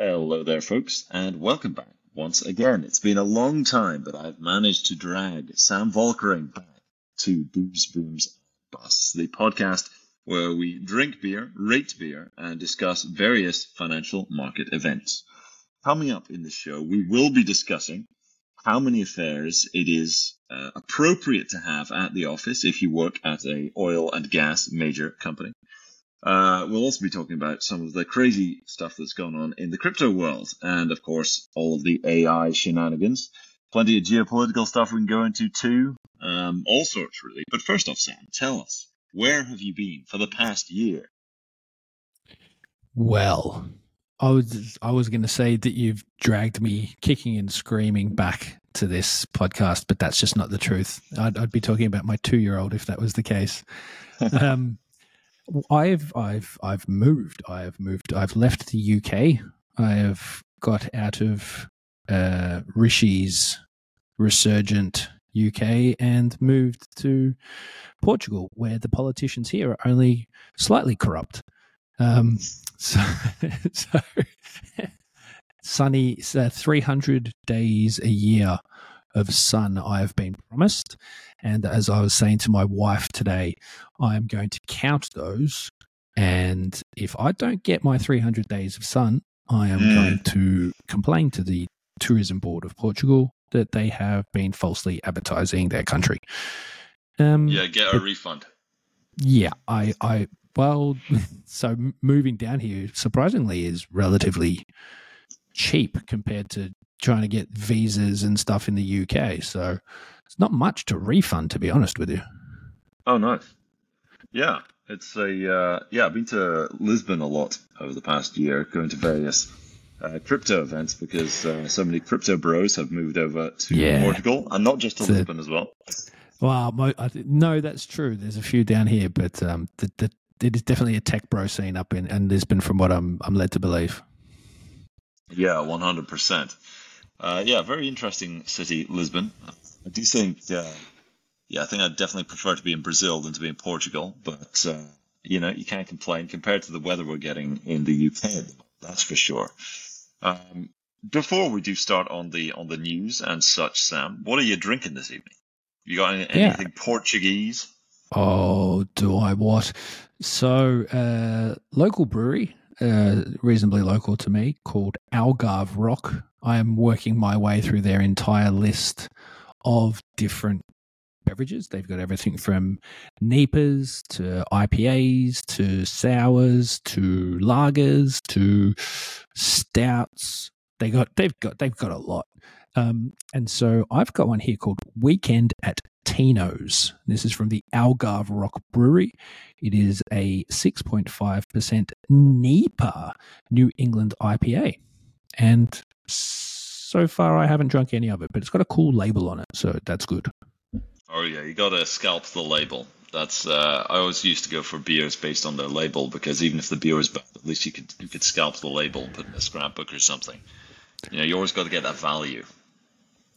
Hello there, folks, and welcome back once again. It's been a long time, but I've managed to drag Sam Volkering back to Booze, Booms, Busts, the podcast where we drink beer, rate beer, and discuss various financial market events. Coming up in the show, we will be discussing how many affairs it is uh, appropriate to have at the office if you work at a oil and gas major company. Uh, we'll also be talking about some of the crazy stuff that's going on in the crypto world, and of course, all of the AI shenanigans. Plenty of geopolitical stuff we can go into too. Um, all sorts, really. But first off, Sam, tell us, where have you been for the past year? Well, I was I was going to say that you've dragged me kicking and screaming back to this podcast, but that's just not the truth. I'd, I'd be talking about my two year old if that was the case. um, I've I've I've moved. I've moved. I've left the UK. I have got out of uh, Rishi's resurgent UK and moved to Portugal, where the politicians here are only slightly corrupt. Um, so, so sunny, uh, 300 days a year of sun I have been promised. And as I was saying to my wife today, I'm going to count those. And if I don't get my 300 days of sun, I am mm. going to complain to the Tourism Board of Portugal that they have been falsely advertising their country. Um, yeah, get a refund. Yeah, I, I, well, so moving down here surprisingly is relatively cheap compared to trying to get visas and stuff in the UK. So it's not much to refund, to be honest with you. Oh, nice. Yeah, it's a uh, yeah. I've been to Lisbon a lot over the past year, going to various uh, crypto events because uh, so many crypto bros have moved over to yeah. Portugal, and not just to it's Lisbon a, as well. Well, no, that's true. There's a few down here, but um, the, the, it is definitely a tech bro scene up in, in Lisbon, from what I'm I'm led to believe. Yeah, one hundred percent. Uh, yeah, very interesting city, Lisbon. I do think, uh, yeah, I think I'd definitely prefer to be in Brazil than to be in Portugal. But uh, you know, you can't complain compared to the weather we're getting in the UK. That's for sure. Um, before we do start on the on the news and such, Sam, what are you drinking this evening? You got any, anything yeah. Portuguese? Oh, do I what? So, uh, local brewery, uh, reasonably local to me, called Algarve Rock I am working my way through their entire list of different beverages. They've got everything from NEIPAs to IPAs to sours to lagers to stouts. They got they've got they've got a lot. Um, and so I've got one here called Weekend at Tino's. This is from the Algarve Rock Brewery. It is a 6.5% NEIPA New England IPA. And so far I haven't drunk any of it, but it's got a cool label on it, so that's good. Oh yeah, you got to scalp the label. That's uh, I always used to go for beers based on their label because even if the beer is bad, at least you could you could scalp the label, and put in a scrapbook or something. You know, you always got to get that value.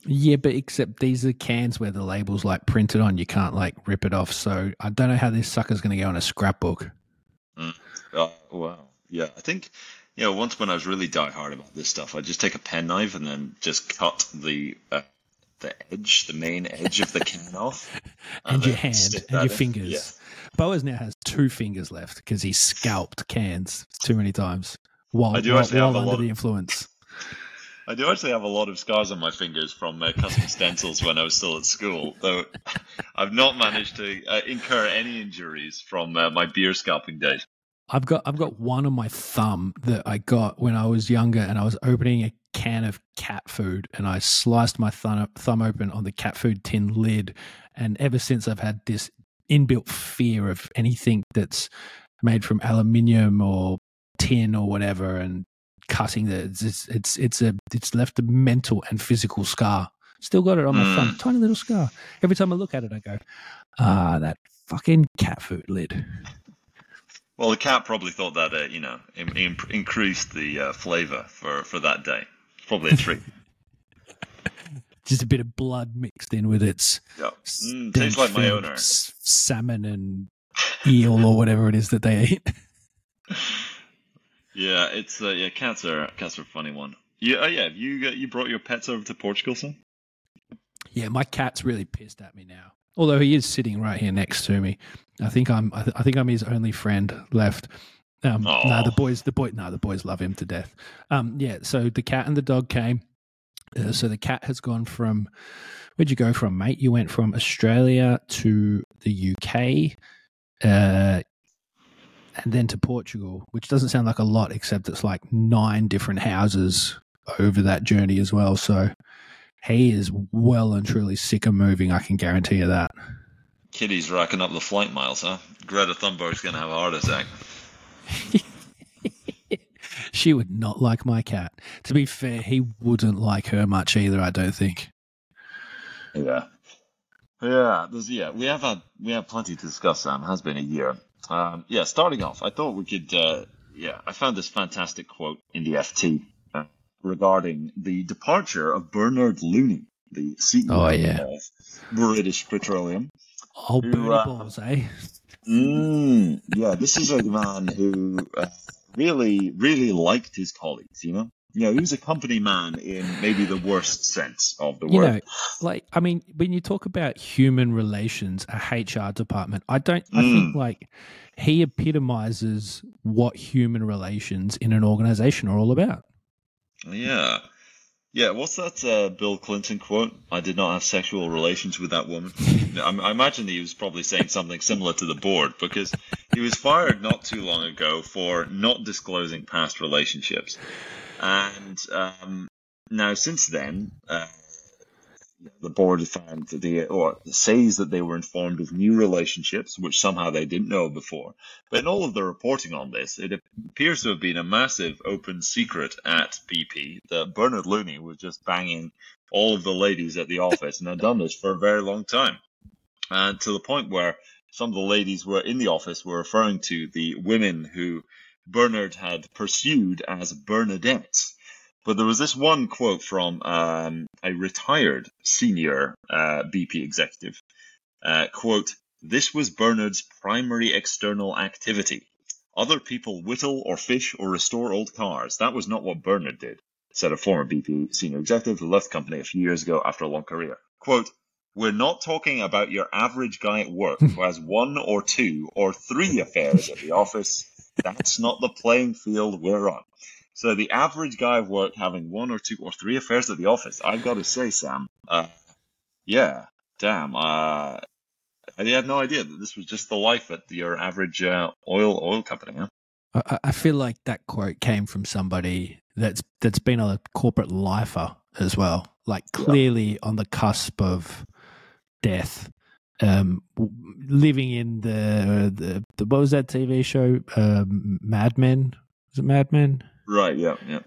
Yeah, but except these are cans where the label's like printed on. You can't like rip it off. So I don't know how this sucker's going to go in a scrapbook. Mm. Oh, wow. Yeah, I think you know, once when I was really diehard about this stuff, I'd just take a penknife and then just cut the uh, the edge, the main edge of the can off, and, and your hand and your in. fingers. Yeah. Boaz now has two fingers left because he scalped cans too many times while, I do while, while under the of, influence. I do actually have a lot of scars on my fingers from uh, custom stencils when I was still at school, though I've not managed to uh, incur any injuries from uh, my beer scalping days. I've got I've got one on my thumb that I got when I was younger, and I was opening a can of cat food, and I sliced my thumb thumb open on the cat food tin lid, and ever since I've had this inbuilt fear of anything that's made from aluminium or tin or whatever, and cutting the it's it's it's a it's left a mental and physical scar. Still got it on my mm. thumb, tiny little scar. Every time I look at it, I go, ah, that fucking cat food lid. Well, the cat probably thought that uh, you know in, increased the uh, flavor for for that day. Probably a treat. Just a bit of blood mixed in with its yeah. Mm, tastes like my owner. salmon and eel or whatever it is that they eat. Yeah, it's uh, yeah, cats are cats are a funny one. Yeah, oh, yeah. Have you uh, you brought your pets over to Portugal, son? Yeah, my cat's really pissed at me now. Although he is sitting right here next to me, I think I'm I, th- I think I'm his only friend left. Um, no, Aw. the boys the boy no the boys love him to death. Um, yeah, so the cat and the dog came. Uh, so the cat has gone from where'd you go from, mate? You went from Australia to the UK, uh, and then to Portugal, which doesn't sound like a lot, except it's like nine different houses over that journey as well. So he is well and truly sick of moving. I can guarantee you that. Kitty's racking up the flight miles, huh? Greta Thunberg's gonna have a heart attack. She would not like my cat. To be fair, he wouldn't like her much either. I don't think. Yeah. Yeah, yeah, we have had we have plenty to discuss. Sam, It has been a year. Um, yeah, starting off, I thought we could. Uh, yeah, I found this fantastic quote in the FT regarding the departure of Bernard Looney, the CEO Oh, yeah. of British Petroleum. Oh, Who, uh, balls, eh? Mm, yeah, this is a man who uh, really, really liked his colleagues. You know, you know, he was a company man in maybe the worst sense of the You word. know, like I mean, when you talk about human relations, a HR department, I don't. I think like he epitomizes what human relations in an organization are all about. Yeah. Yeah, what's that uh, Bill Clinton quote? I did not have sexual relations with that woman. I, I imagine he was probably saying something similar to the board because he was fired not too long ago for not disclosing past relationships. And um, now, since then, uh, the board found that they, or says that they were informed of new relationships, which somehow they didn't know before. But in all of the reporting on this, it appears to have been a massive open secret at BP that Bernard Looney was just banging all of the ladies at the office and had done this for a very long time. And to the point where some of the ladies were in the office were referring to the women who Bernard had pursued as Bernadettes. But there was this one quote from um, a retired senior uh, BP executive. Uh, quote, this was Bernard's primary external activity. Other people whittle or fish or restore old cars. That was not what Bernard did, said a former BP senior executive who left the company a few years ago after a long career. Quote, we're not talking about your average guy at work who has one or two or three affairs at the office. That's not the playing field we're on. So the average guy at work having one or two or three affairs at the office, I've got to say, Sam, uh, yeah, damn, uh, I had no idea that this was just the life at your average uh, oil oil company. Huh? I, I feel like that quote came from somebody that's that's been a corporate lifer as well, like Yeah. clearly on the cusp of death, um, living in the, the the what was that TV show, um, Mad Men? Was it Mad Men? Right? Yeah, yeah.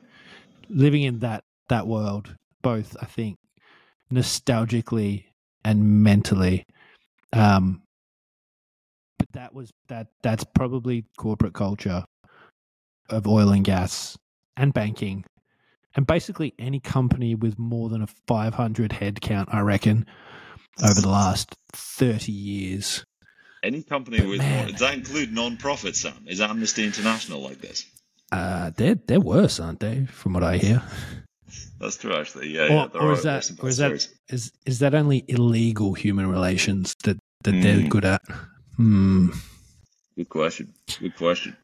Living in that that world, both I think nostalgically and mentally. Um, but that was that that's probably corporate culture of oil and gas and banking and basically any company with more than a 500 head count i reckon over the last 30 years Any company But with man- more, does that include non-profit, Sam? Is Amnesty International like this? Uh they're they're worse aren't they from what i hear That's true, actually. Yeah, or, yeah. or are- is that or is bad that is is that only illegal human relations that that they're Hmm. good at hmm Good question. Good question.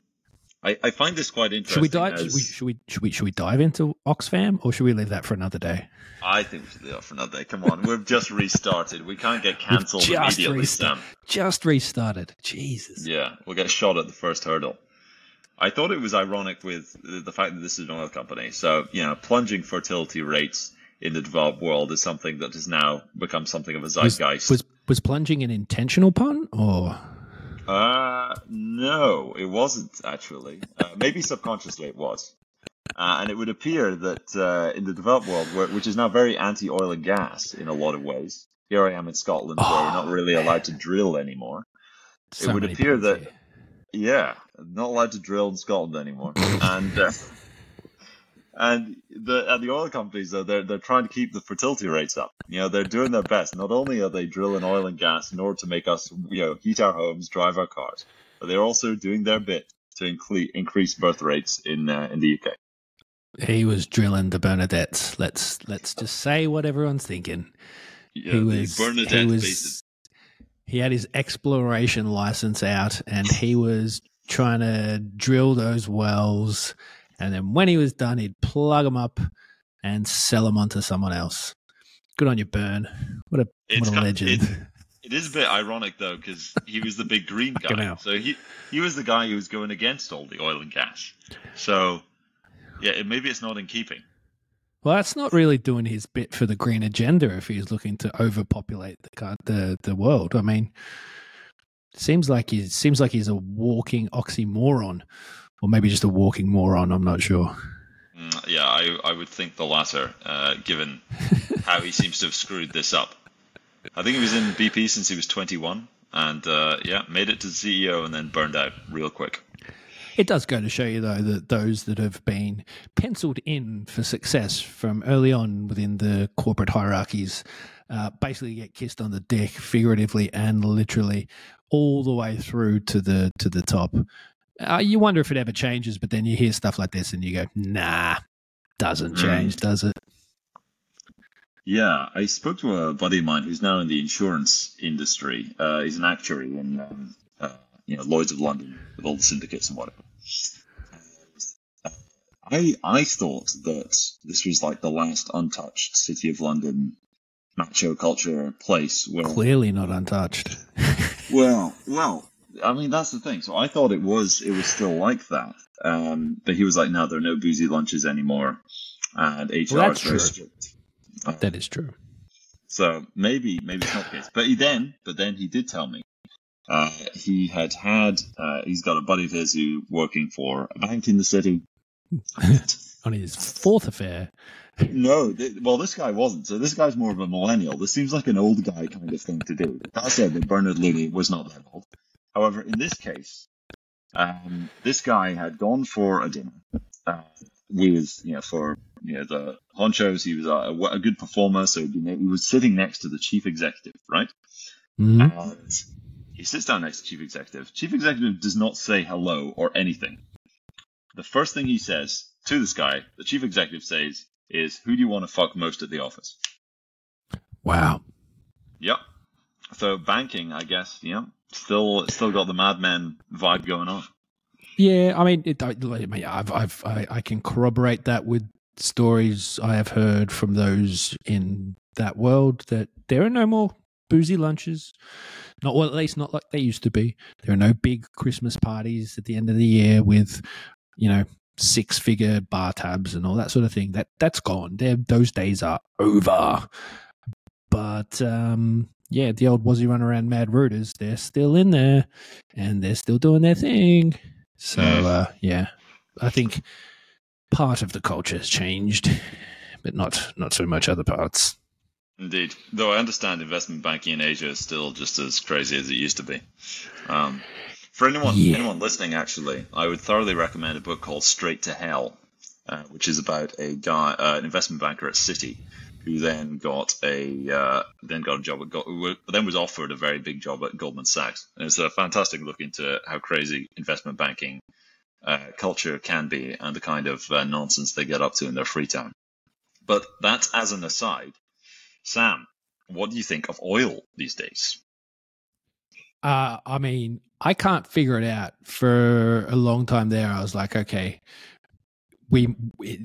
I, I find this quite interesting. should we dive as- should we, should we should we should we dive into oxfam or should we leave that for another day I think we should leave that for another day. Come on, we've just restarted. We can't get cancelled just immediately, restart- Sam. just restarted jesus Yeah, we'll get shot at the first hurdle. I thought it was ironic with the fact that this is an oil company. So, you know, plunging fertility rates in the developed world is something that has now become something of a zeitgeist. was was plunging an intentional pun or Uh, no, it wasn't actually. Uh, maybe subconsciously it was. Uh, and it would appear that uh, in the developed world, where, which is now very anti-oil and gas in a lot of ways, here I am in Scotland, where we're not really allowed to drill anymore. so would appear that- here. Yeah, not allowed to drill in Scotland anymore. and uh, and the and the oil companies though they're they're trying to keep the fertility rates up. You know, they're doing their best. Not only are they drilling oil and gas in order to make us you know heat our homes, drive our cars, but they're also doing their bit to incre- increase birth rates in uh, in the UK. He was drilling the Bernadettes. Let's let's just say what everyone's thinking. Yeah, he was Bernadette he was. He had his exploration license out and he was trying to drill those wells and then when he was done he'd plug them up and sell them onto someone else good on you burn what a It's what a legend it- It is a bit ironic though, because he was the big green guy. So he he was the guy who was going against all the oil and gas. So yeah, it, maybe it's not in keeping. Well that's not really doing his bit for the green agenda if he's looking to overpopulate the the, the world i mean seems like he seems like he's a walking oxymoron or maybe just a walking moron i'm not sure Mm, yeah, I I would think the latter, uh, given how he seems to have screwed this up. I think he was in BP since he was 21, and uh, yeah, made it to CEO and then burned out real quick. It does go to show you, though, that those that have been penciled in for success from early on within the corporate hierarchies uh, basically get kissed on the dick, figuratively and literally, all the way through to the to the top. Uh, you wonder if it ever changes, but then you hear stuff like this and you go, "Nah, doesn't Mm. change, does it?" Yeah, I spoke to a buddy of mine who's now in the insurance industry. Uh, he's an actuary in um, you know Lloyd's of London with all the syndicates and whatever. Uh, I I thought that this was like the last untouched City of London macho culture place where Clearly not untouched. well, well, I mean that's the thing. So I thought it was it was still like that. Um, but he was like, no, there are no boozy lunches anymore, and HR Well, is very true. strict. Uh, that is true. so maybe maybe it's not the case. But he then but then he did tell me uh, he had had uh, he's got a buddy of his who working for a bank in the city. On his fourth affair, no, th- well this guy wasn't. So this guy's more of a millennial. This seems like an old guy kind of thing to do. That said, that Bernard Looney was not that old. However, in this case, um, this guy had gone for a dinner uh, was, you know for you know the honchos. He was a, a good performer, so he he was sitting next to the chief executive, right? Mhm. And he sits down next to chief executive. Chief executive does not say hello or anything. The first thing he says to this guy, the chief executive says, is, "Who do you want to fuck most at the office?" wow. Yep. So banking, I guess, yeah, still still got the madman vibe going on. Yeah, I mean, it, I, I've, I've, I, I can corroborate that with stories I have heard from those in that world that there are no more boozy lunches. Not well, at least not like they used to be. There are no big Christmas parties at the end of the year with, you know, six figure bar tabs and all that sort of thing. That that's gone. They're, those days are over. But um, yeah, the old Wazzy Run Around Mad Rooters, they're still in there and they're still doing their thing. So uh, yeah, I think part of the culture has changed, but not not so much other parts. Indeed. Though I understand investment banking in Asia is still just as crazy as it used to be. Um, for anyone Yeah. anyone listening, actually, I would thoroughly recommend a book called Straight to Hell, uh, which is about a guy, uh, an investment banker at Citi, who then got a uh, then got a job at Go- then was offered a very big job at Goldman Sachs. And it's a fantastic look into how crazy investment banking uh, culture can be and the kind of uh, nonsense they get up to in their free time. But that's as an aside. Sam, what do you think of oil these days? Uh, I mean, I can't figure it out. For a long time there, I was like, okay, we, it,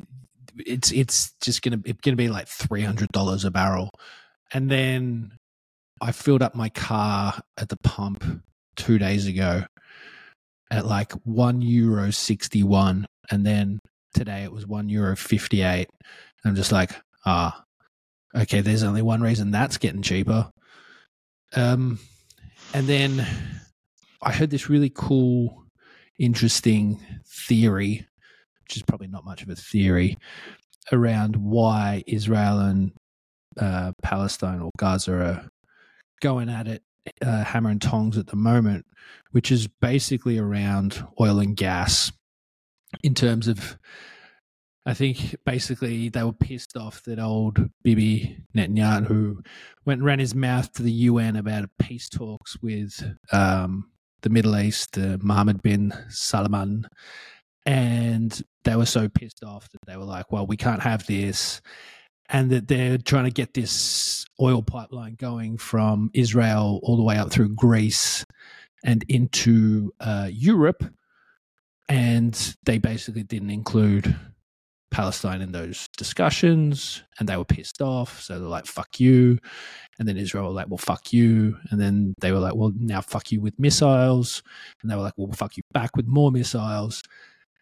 it's it's just gonna it's gonna be like three hundred dollars a barrel, and then I filled up my car at the pump two days ago at like one euro sixty one, and then today it was one euro fifty eight. I'm just like, ah, okay. There's only one reason that's getting cheaper. Um, and then I heard this really cool, interesting theory, which is probably not much of a theory, around why Israel and uh, Palestine or Gaza are going at it uh, hammer and tongs at the moment, which is basically around oil and gas in terms of. I think basically they were pissed off that old Bibi Netanyahu went and ran his mouth to the UN about peace talks with um, the Middle East, uh, Mohammed bin Salman, and they were so pissed off that they were like, "Well, we can't have this," and that they're trying to get this oil pipeline going from Israel all the way up through Greece and into uh, Europe, and they basically didn't include Palestine in those discussions, and they were pissed off. So they're like, "Fuck you," and then Israel were like, "Well, fuck you," and then they were like, "Well, now fuck you with missiles," and they were like, "Well, fuck you back with more missiles."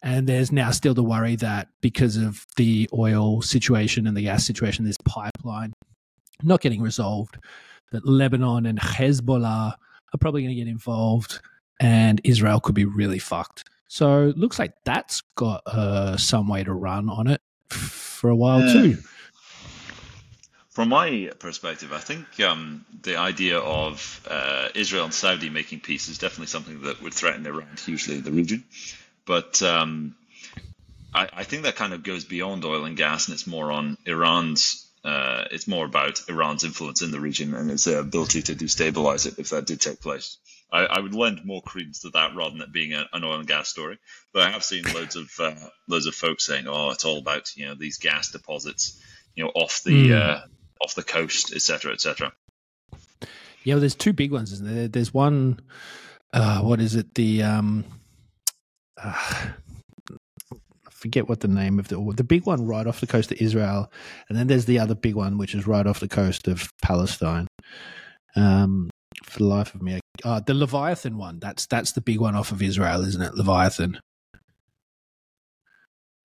And there's now still the worry that because of the oil situation and the gas situation, this pipeline not getting resolved, that Lebanon and Hezbollah are probably going to get involved, and Israel could be really fucked. So it looks like that's got uh, some way to run on it for a while Yeah. too. From my perspective, I think um, the idea of uh, Israel and Saudi making peace is definitely something that would threaten Iran hugely in the region. But um, I, I think that kind of goes beyond oil and gas, and it's more on Iran's. Uh, it's more about Iran's influence in the region and its uh, ability to destabilize it if that did take place. I, I would lend more credence to that rather than it being a, an oil and gas story. But I have seen loads of uh, loads of folks saying, "Oh, it's all about you know these gas deposits, you know, off the Mm. uh, off the coast, etc., etc." Yeah, well, there's two big ones, isn't there? There's one. Uh, what is it? The um, uh, I forget what the name of the the big one right off the coast of Israel, and then there's the other big one which is right off the coast of Palestine. Um, for the life of me, uh, the Leviathan one. That's that's the big one off of Israel, isn't it? Leviathan.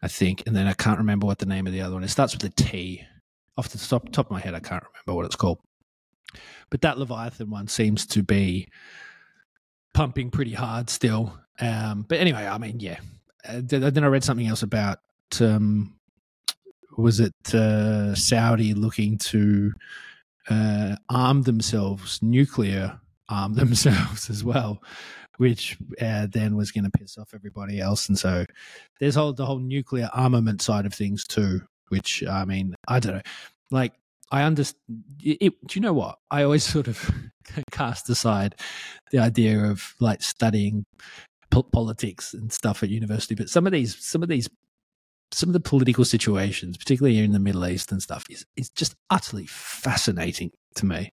I think, and then I can't remember what the name of the other one. It starts with a T. Off the top, top of my head, I can't remember what it's called. But that Leviathan one seems to be pumping pretty hard still. Um, but anyway, I mean, yeah. Uh, then I read something else about um, was it uh, Saudi looking to uh, arm themselves, nuclear arm themselves as well, which uh, then was going to piss off everybody else. And so there's whole the whole nuclear armament side of things too. Which I mean, I don't know, like I understand. Do you know what? I always sort of cast aside the idea of like studying politics and stuff at university, but some of these, some of these, some of the political situations, particularly in the Middle East and stuff, is is just utterly fascinating to me.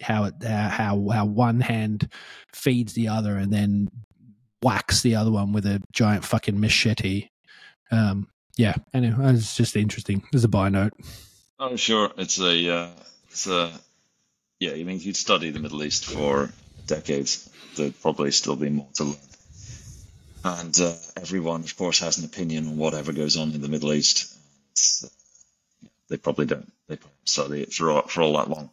How it, how how one hand feeds the other and then whacks the other one with a giant fucking machete. Um, yeah, anyway, it's just interesting. There's a by note. Oh, sure. It's a, uh, it's a, yeah. I mean, if you'd study the Middle East for decades, there'd probably still be more to learn. And uh, everyone, of course, has an opinion on whatever goes on in the Middle East. It's, uh, they probably don't. They probably study it for all, for all that long.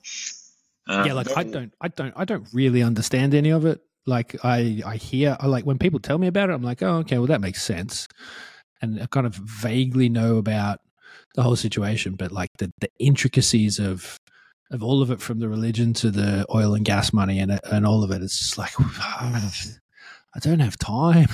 Uh, yeah, like I don't, I don't, I don't really understand any of it. Like I, I hear, I like when people tell me about it, I'm like, oh, okay, well that makes sense, and I kind of vaguely know about the whole situation, but like the the intricacies of of all of it, from the religion to the oil and gas money and and all of it, it's just like I don't have time.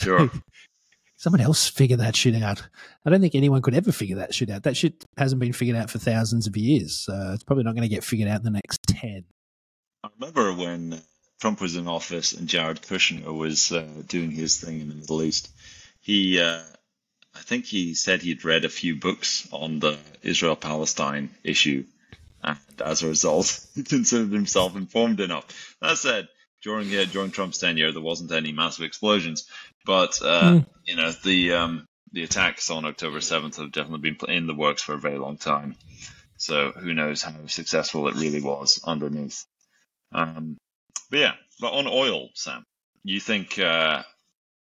Sure. Someone else figure that shit out. I don't think anyone could ever figure that shit out. That shit hasn't been figured out for thousands of years. So it's probably not going to get figured out in the next 10. I remember when Trump was in office and Jared Kushner was uh, doing his thing in the Middle East. He, uh, I think he said he'd read a few books on the Israel Palestine issue, and as a result, he considered himself informed enough. That said, during uh, during Trump's tenure, there wasn't any massive explosions, but uh, Mm. you know the um, the attacks on October seventh have definitely been in the works for a very long time. So who knows how successful it really was underneath. Um, but yeah, but on oil, Sam, you think? Uh,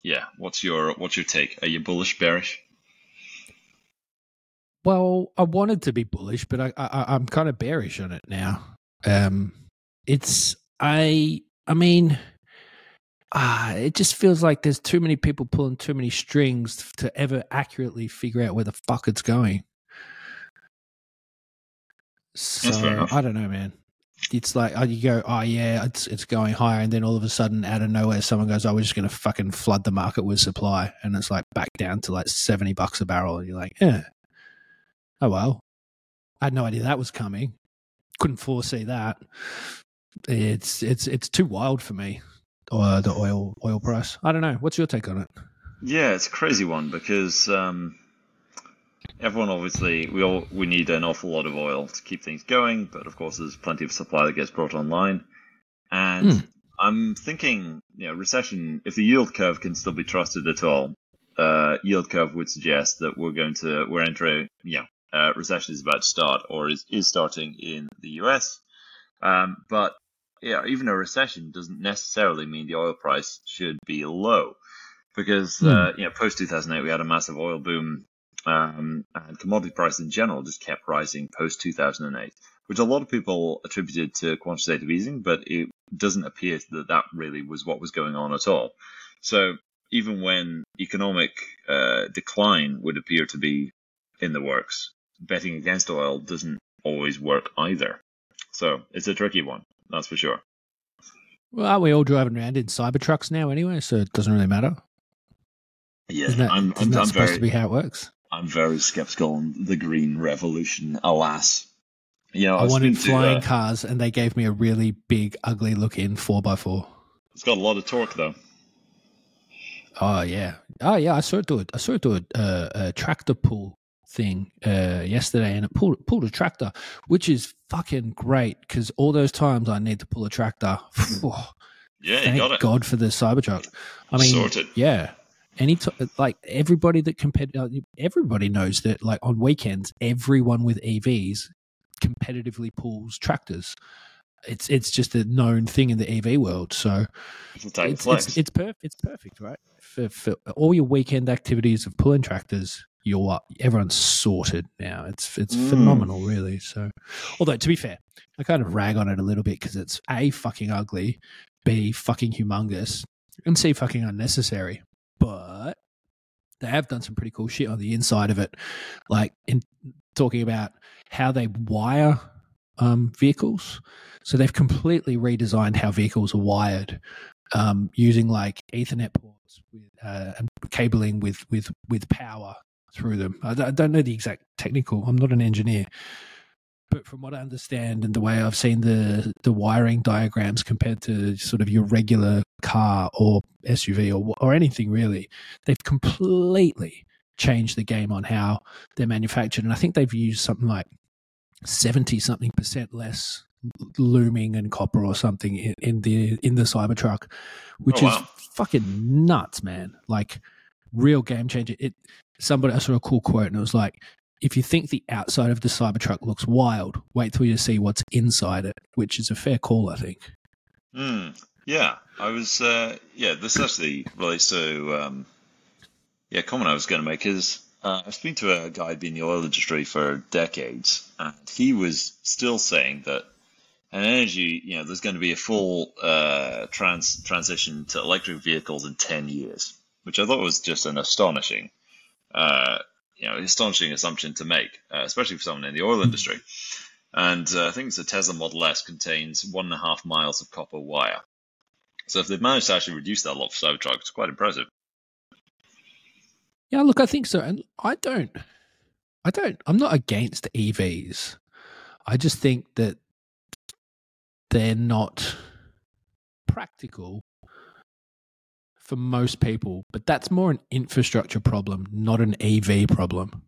yeah, what's your what's your take? Are you bullish, bearish? Well, I wanted to be bullish, but I, I I'm kind of bearish on it now. Um, it's I I mean, ah, it just feels like there's too many people pulling too many strings to ever accurately figure out where the fuck it's going. So That's fair enough. I don't know, man. It's like oh, you go, oh yeah, it's it's going higher, and then all of a sudden, out of nowhere, someone goes, "Oh, we're just going to fucking flood the market with supply," and it's like back down to like seventy bucks a barrel, and you're like, yeah, oh well, I had no idea that was coming. Couldn't foresee that. It's it's it's too wild for me. Uh, the oil oil price. I don't know. What's your take on it? Yeah, it's a crazy one because um, everyone obviously we all we need an awful lot of oil to keep things going, but of course there's plenty of supply that gets brought online. And Hmm. I'm thinking, you know, recession. If the yield curve can still be trusted at all, uh, yield curve would suggest that we're going to we're entering, yeah, uh, recession is about to start or is is starting in the U.S. Um, but yeah, even a recession doesn't necessarily mean the oil price should be low, because Hmm. uh, you know post 2008 we had a massive oil boom, um, and commodity prices in general just kept rising post 2008, which a lot of people attributed to quantitative easing, but it doesn't appear that that really was what was going on at all. So even when economic uh, decline would appear to be in the works, betting against oil doesn't always work either. So it's a tricky one, that's for sure. Well, aren't we all driving around in Cybertrucks now anyway? So it doesn't really matter. Yeah, Isn't that, I'm, isn't I'm, that I'm supposed very, to be how it works? I'm very skeptical on the green revolution. Alas, you know, I was wanted speaking to, flying uh, cars, and they gave me a really big, ugly looking four x four. It's got a lot of torque though. Oh yeah, oh yeah. I saw it do it. I saw it do a, a, a tractor pull thing uh, yesterday, and it pulled pulled a tractor, which is fucking great because all those times I need to pull a tractor. Yeah, you thank got it. God for the Cybertruck. I mean, Sorted. yeah. Any t- like everybody that compet- everybody knows that like on weekends, everyone with EVs competitively pulls tractors. It's it's just a known thing in the EV world. So It's it's it's it's, perf- it's perfect, right? For, for all your weekend activities of pulling tractors, you're everyone's sorted now. It's it's Mm. phenomenal, really. So, although to be fair, I kind of rag on it a little bit because it's a fucking ugly, b fucking humongous, and c fucking unnecessary. But they have done some pretty cool shit on the inside of it, like in talking about how they wire um, vehicles. So they've completely redesigned how vehicles are wired um, using like Ethernet ports with, uh, and cabling with with with power through them. I don't know the exact technical. I'm not an engineer, but from what I understand and the way I've seen the the wiring diagrams compared to sort of your regular car or SUV or or anything really, they've completely changed the game on how they're manufactured. And I think they've used something like seventy something percent less looming and copper or something in, in the in the Cybertruck, which Oh, is fucking nuts, man. Like real game changer. It somebody I saw a cool quote and it was like, if you think the outside of the Cybertruck looks wild, wait till you see what's inside it, which is a fair call, I think. Hmm. Yeah, I was. Uh, yeah, this actually relates to. Um, yeah, comment I was going to make is uh, I've been to a guy who'd been in the oil industry for decades, and he was still saying that an energy, you know, there's going to be a full uh, trans transition to electric vehicles in ten years, which I thought was just an astonishing, uh, you know, astonishing assumption to make, uh, especially for someone in the oil industry. And uh, I think it's the Tesla Model S contains one and a half miles of copper wire. So if they've managed to actually reduce that a lot for Cybertruck, it's quite impressive. Yeah, look, I think so. And I don't, I don't, I'm not against EVs. I just think that they're not practical for most people, but that's more an infrastructure problem, not an EV problem.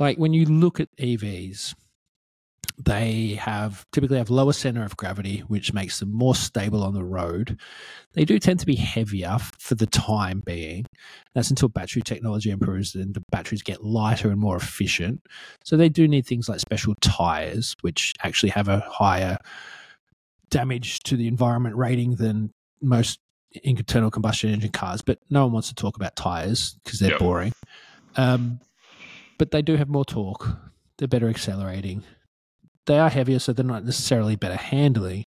Like when you look at EVs, they have typically have lower center of gravity, which makes them more stable on the road. They do tend to be heavier for the time being. That's until battery technology improves and the batteries get lighter and more efficient. So they do need things like special tires, which actually have a higher damage to the environment rating than most internal combustion engine cars. But no one wants to talk about tires because they're Yep. boring. Um, but they do have more torque. They're better accelerating. They are heavier, so they're not necessarily better handling,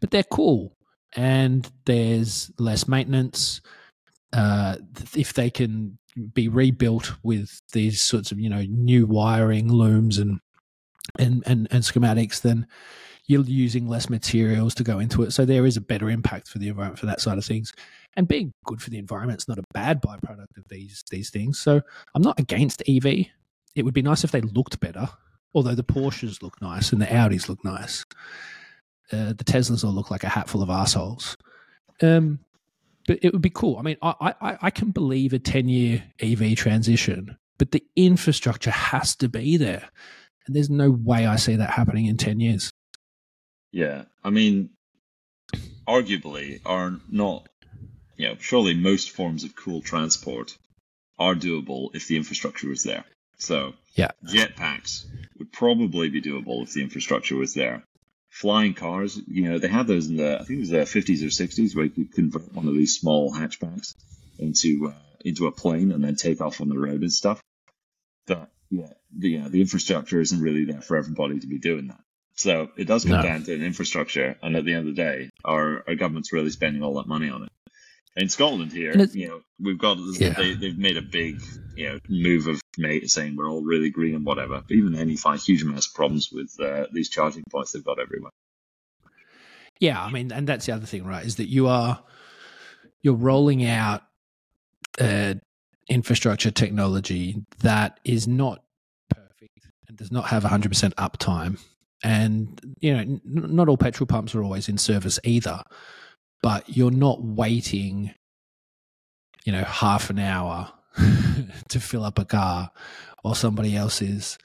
but they're cool. And there's less maintenance. Uh, if they can be rebuilt with these sorts of you know new wiring looms and and and, and schematics, then you're using less materials to go into it. So there is a better impact for the environment for that side of things. And being good for the environment is not a bad byproduct of these these things. So I'm not against EV. It would be nice if they looked better, although the Porsches look nice and the Audis look nice. Uh, the Teslas all look like a hatful of assholes. Um, but it would be cool. I mean, I, I, I can believe a 10 year EV transition, but the infrastructure has to be there. And there's no way I see that happening in 10 years. Yeah. I mean, arguably, are not, you know, surely most forms of cool transport are doable if the infrastructure was there. So, yeah, jetpacks would probably be doable if the infrastructure was there. Flying cars, you know, they had those in the, I think it was the 50s or 60s, where you could convert one of these small hatchbacks into uh, into a plane and then take off on the road and stuff. But yeah, the you know, the infrastructure isn't really there for everybody to be doing that. So it does come no. down to an infrastructure, and at the end of the day, our, our government's really spending all that money on it. In Scotland here, you know, we've got yeah. they, they've made a big you know move of saying we're all really green and whatever. But even then, you find huge amounts of problems with uh, these charging points they've got everywhere. Yeah, I mean, and that's the other thing, right? Is that you are you're rolling out uh, infrastructure technology that is not perfect and does not have 100% uptime. And, you know, n- not all petrol pumps are always in service either, but you're not waiting, you know, half an hour to fill up a car while somebody else is.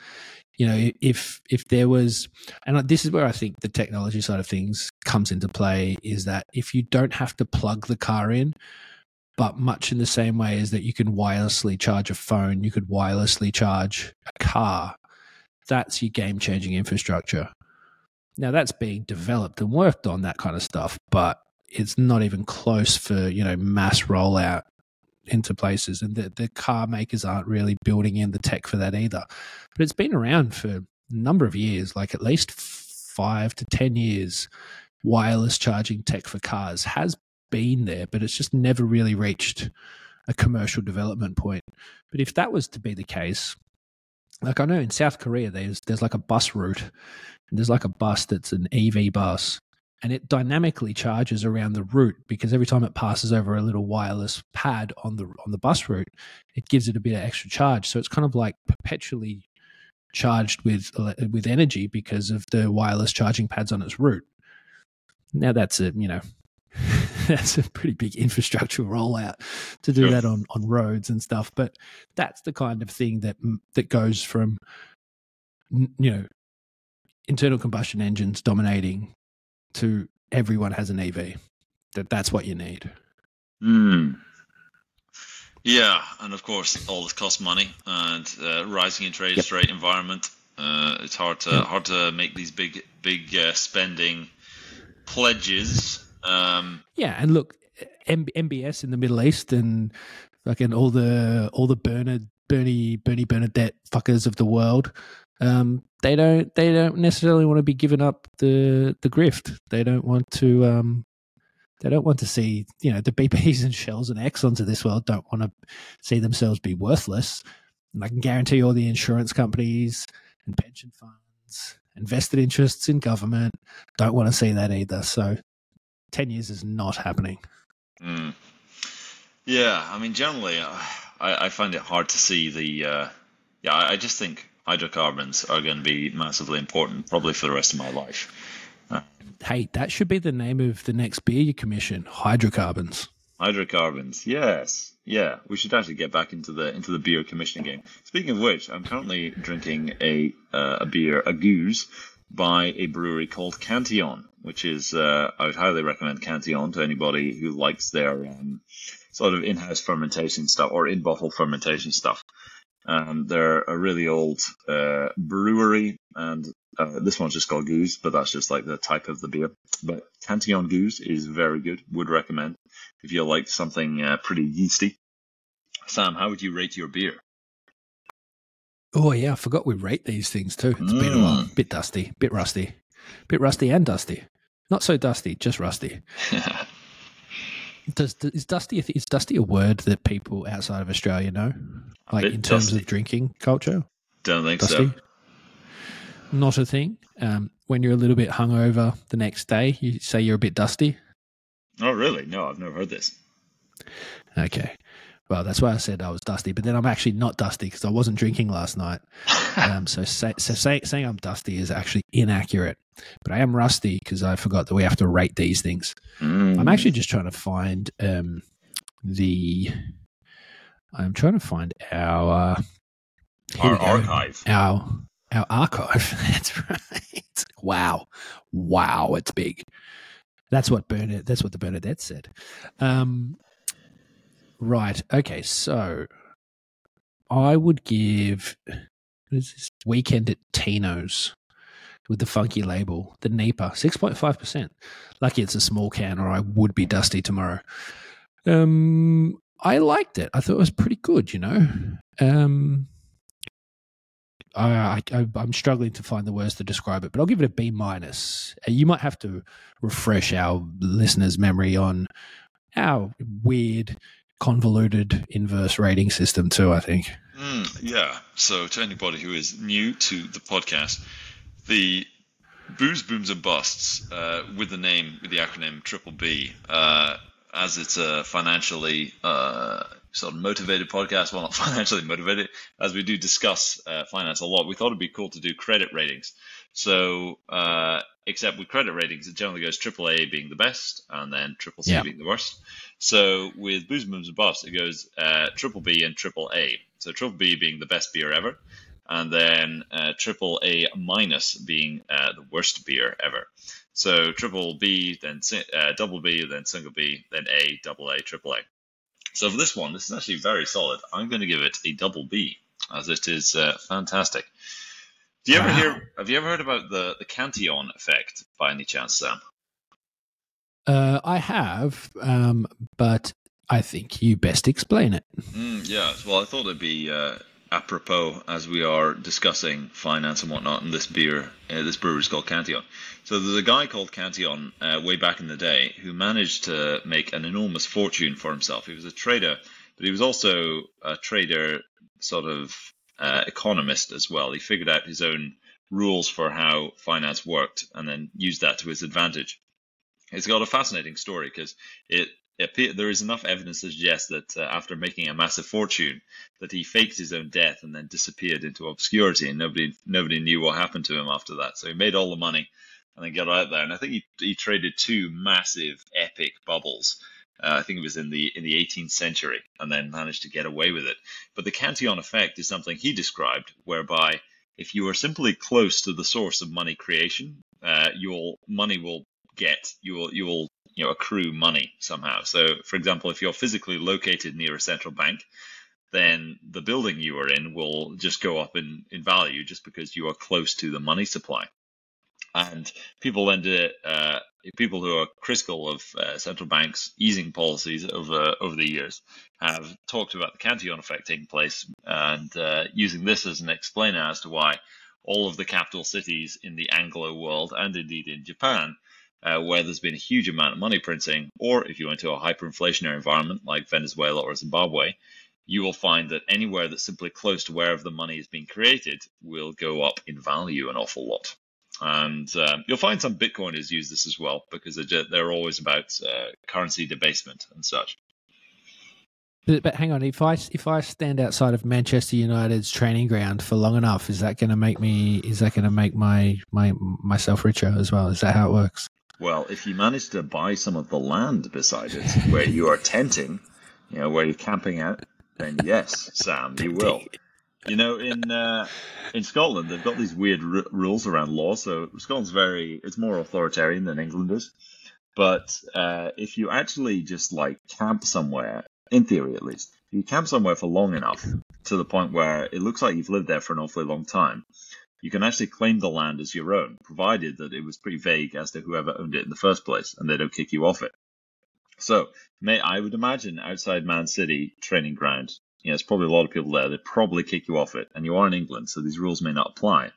You know, if if there was, and this is where I think the technology side of things comes into play, is that if you don't have to plug the car in, but much in the same way as that you can wirelessly charge a phone, you could wirelessly charge a car. That's your game changing infrastructure. Now that's being developed and worked on that kind of stuff, but it's not even close for, you know, mass rollout into places and the, the car makers aren't really building in the tech for that either. But it's been around for a number of years, like at least five to 10 years. Wireless charging tech for cars has been there, but it's just never really reached a commercial development point. But if that was to be the case, like I know in South Korea, there's there's like a bus route, there's like a bus that's an EV bus, and it dynamically charges around the route because every time it passes over a little wireless pad on the on the bus route, it gives it a bit of extra charge. So it's kind of like perpetually charged with with energy because of the wireless charging pads on its route. Now that's a you know that's a pretty big infrastructure rollout to do that on, on roads and stuff. But that's the kind of thing that that goes from you know internal combustion engines dominating to everyone has an EV. That that's what you need. Hmm. Yeah, and of course, all this costs money and uh, rising interest yep. rate environment. Uh, it's hard to yep. hard to make these big big uh, spending pledges um, yeah, and look, M- MBS in the Middle East and fucking all the all the Bernard Bernie Bernie Bernadette fuckers of the world. Um, they don't they don't necessarily want to be giving up the the grift. They don't want to um, they don't want to see you know the BPs and Shells and Exxons of this world don't want to see themselves be worthless. And I can guarantee all the insurance companies and pension funds, invested interests in government don't want to see that either. So 10 years is not happening. Mm. Yeah, I mean, generally, uh, I, I find it hard to see the. Uh, yeah, I, I just think hydrocarbons are going to be massively important, probably for the rest of my life. Uh, hey, that should be the name of the next beer you commission: hydrocarbons. Hydrocarbons, yes, yeah. We should actually get back into the into the beer commissioning game. Speaking of which, I'm currently drinking a uh, a beer, a gueuze, by a brewery called Cantillon, which is uh, I would highly recommend Cantillon to anybody who likes their um, sort of in-house fermentation stuff or in-bottle fermentation stuff. Um, they're a really old uh, brewery, and uh, this one's just called Gueuze, but that's just like the type of the beer. But Cantillon Gueuze is very good. Would recommend if you like something uh, pretty yeasty. Sam, how would you rate your beer? Oh yeah, I forgot we rate these things too. It's mm. been a while. Bit dusty, bit rusty, bit rusty and dusty. Not so dusty, just rusty. Does is dusty is dusty a word that people outside of Australia know, like in terms dusty. of drinking culture? Don't think dusty? so. Not a thing. Um, when you're a little bit hungover the next day, you say you're a bit dusty. Oh, really? No, I've never heard this. Okay. Well, that's why I said I was dusty, but then I'm actually not dusty because I wasn't drinking last night. um, so say, so say, saying I'm dusty is actually inaccurate. But I am rusty because I forgot that we have to rate these things. Mm. I'm actually just trying to find um, the. I'm trying to find our uh, our archive. our our archive. That's right. Wow, wow, it's big. That's what Bernadette. That's what the Bernadette said. Um, right. Okay. So, I would give weekend at Tino's with the funky label, the five percent. Lucky it's a small can, or I would be dusty tomorrow. Um, I liked it. I thought it was pretty good. You know. Um, I, I, I'm struggling to find the words to describe it, but I'll give it a B minus. Uh, You might have to refresh our listeners' memory on how weird, convoluted inverse rating system too. I think. Mm, yeah. So, to anybody who is new to the podcast, the Booze, Booms, and Busts, uh, with the name, with the acronym Triple B, uh, as it's a financially uh, sort of motivated podcast, well, not financially motivated, as we do discuss uh, finance a lot, we thought it'd be cool to do credit ratings. So, uh, except with credit ratings, it generally goes triple A being the best, and then triple C Yeah. being the worst. So with Booze Booms and Busts, it goes uh, triple B and triple A. So triple B being the best beer ever, and then uh, triple A minus being uh, the worst beer ever. So triple B, then uh, double B, then single B, then A, double A, triple A. So for this one, this is actually very solid. I'm going to give it a double B, as it is uh, fantastic. Do you ever Wow. hear? Have you ever heard about the the Cantillon effect by any chance, Sam? Uh, I have, um, but I think you best explain it. Mm, yeah, well, I thought it'd be uh, apropos as we are discussing finance and whatnot, and this beer, uh, this brewery is called Cantillon. So there's a guy called Cantillon uh, way back in the day who managed to make an enormous fortune for himself. He was a trader, but he was also a trader, sort of uh, economist as well. He figured out his own rules for how finance worked and then used that to his advantage. It's got a fascinating story because it appear, there is enough evidence to suggest that uh, after making a massive fortune, that he faked his own death and then disappeared into obscurity, and nobody nobody knew what happened to him after that. So he made all the money and then got out there. And I think he, he traded two massive, epic bubbles. Uh, I think it was in the in the 18th century, and then managed to get away with it. But the Cantillon effect is something he described, whereby if you are simply close to the source of money creation, uh, your money will get you will you will you know accrue money somehow. So, for example, if you're physically located near a central bank, then the building you are in will just go up in, in value just because you are close to the money supply. And people then uh, people who are critical of uh, central banks easing policies over over the years have talked about the Cantillon effect taking place and uh, using this as an explainer as to why all of the capital cities in the Anglo world and indeed in Japan uh, where there's been a huge amount of money printing, or if you went to a hyperinflationary environment like Venezuela or Zimbabwe, you will find that anywhere that's simply close to wherever the money is being created will go up in value an awful lot. And um, you'll find some Bitcoiners use this as well because they're, ju- they're always about uh, currency debasement and such. But, but hang on, if I if I stand outside of Manchester United's training ground for long enough, is that going to make me? Is that going to make my my myself richer as well? Is that how it works? Well, if you manage to buy some of the land beside it where you are tenting, you know, where you're camping out, then yes, Sam, you will. You know, in uh, in Scotland, they've got these weird r- rules around law. So Scotland's very, it's more authoritarian than England is. But uh, if you actually just like camp somewhere, in theory at least, if you camp somewhere for long enough to the point where it looks like you've lived there for an awfully long time, you can actually claim the land as your own, provided that it was pretty vague as to whoever owned it in the first place, and they don't kick you off it. So, may I would imagine outside Man City training ground, you know, there's probably a lot of people there. They probably kick you off it, and you are in England, so these rules may not apply.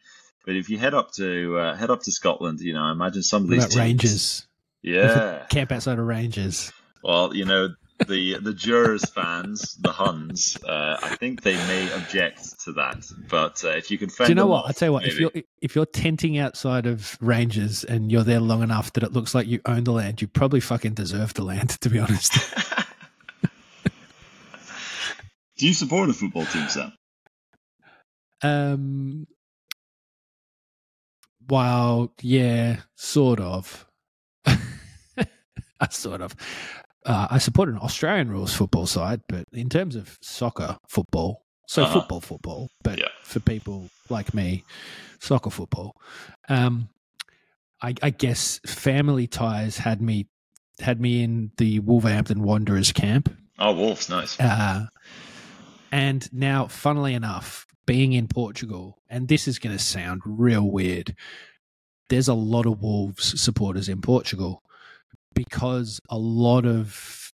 But if you head up to uh, head up to Scotland, you know, I imagine some of these teams- Rangers? yeah. Camp outside of Rangers. Well, you know, the the Gers fans, the Huns, uh, I think they may object to that. But uh, if you can Do you know what? off, I tell you what. If you're if you're tenting outside of Rangers and you're there long enough that it looks like you own the land, you probably fucking deserve the land. To be honest. Do you support a football team, Sam? Um, Well, yeah, sort of. I sort of. Uh, I support an Australian rules football side, but in terms of soccer football, so Uh-huh. football football, but Yeah. for people like me, soccer football. Um, I, I guess family ties had me had me in the Wolverhampton Wanderers camp, Oh, Wolves, nice. uh, and now, funnily enough, being in Portugal, and this is going to sound real weird. There's a lot of Wolves supporters in Portugal because a lot of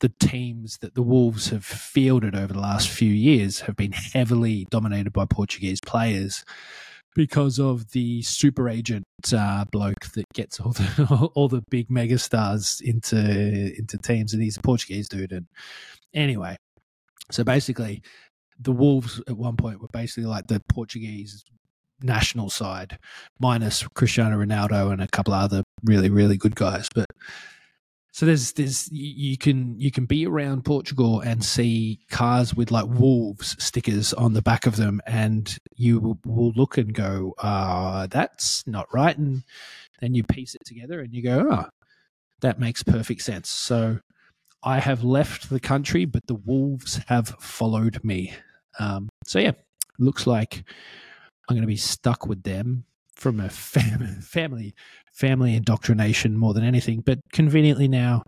the teams that the Wolves have fielded over the last few years have been heavily dominated by Portuguese players because of the super agent uh, bloke that gets all the all the big megastars into into teams, and he's a Portuguese dude. And anyway, so basically, the Wolves at one point were basically like the Portuguese national side, minus Cristiano Ronaldo and a couple other really really good guys. But so there's there's you can you can be around Portugal and see cars with like wolves stickers on the back of them, and you will- will look and go, uh, that's not right, and then you piece it together and you go, oh, that makes perfect sense. So I have left the country, but the wolves have followed me. Um, so yeah, looks like I'm going to be stuck with them from a fam- family family indoctrination more than anything, but conveniently now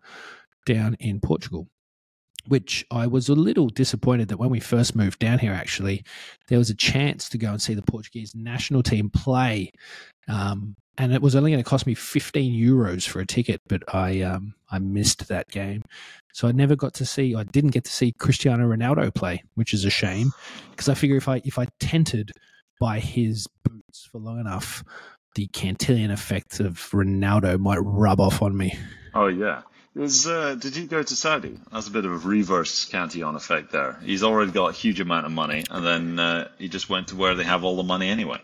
down in Portugal. Which I was a little disappointed that when we first moved down here, actually, there was a chance to go and see the Portuguese national team play. Um, and it was only going to cost me 15 euros for a ticket, but I um, I missed that game. So I never got to see, I didn't get to see Cristiano Ronaldo play, which is a shame because I figure if I if I tented by his boots for long enough, the Cantillon effect of Ronaldo might rub off on me. Oh, yeah. Is, uh, did he go to Saudi? That's a bit of a reverse Cantillon effect there. He's already got a huge amount of money, and then uh, he just went to where they have all the money anyway.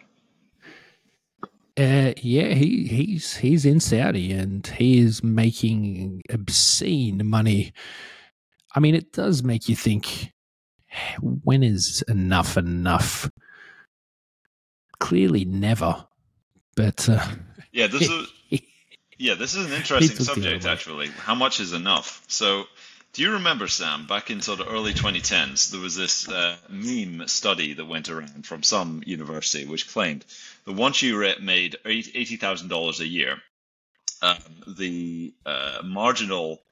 Uh, yeah, he he's he's in Saudi and he is making obscene money. I mean, it does make you think: when is enough enough? Clearly, never. But uh, Yeah, this is yeah, this is an interesting subject actually. How much is enough? So, do you remember Sam? Back in sort of early 2010s, there was this uh, meme study that went around from some university which claimed that once you made $80,000 a year, um, the uh, marginal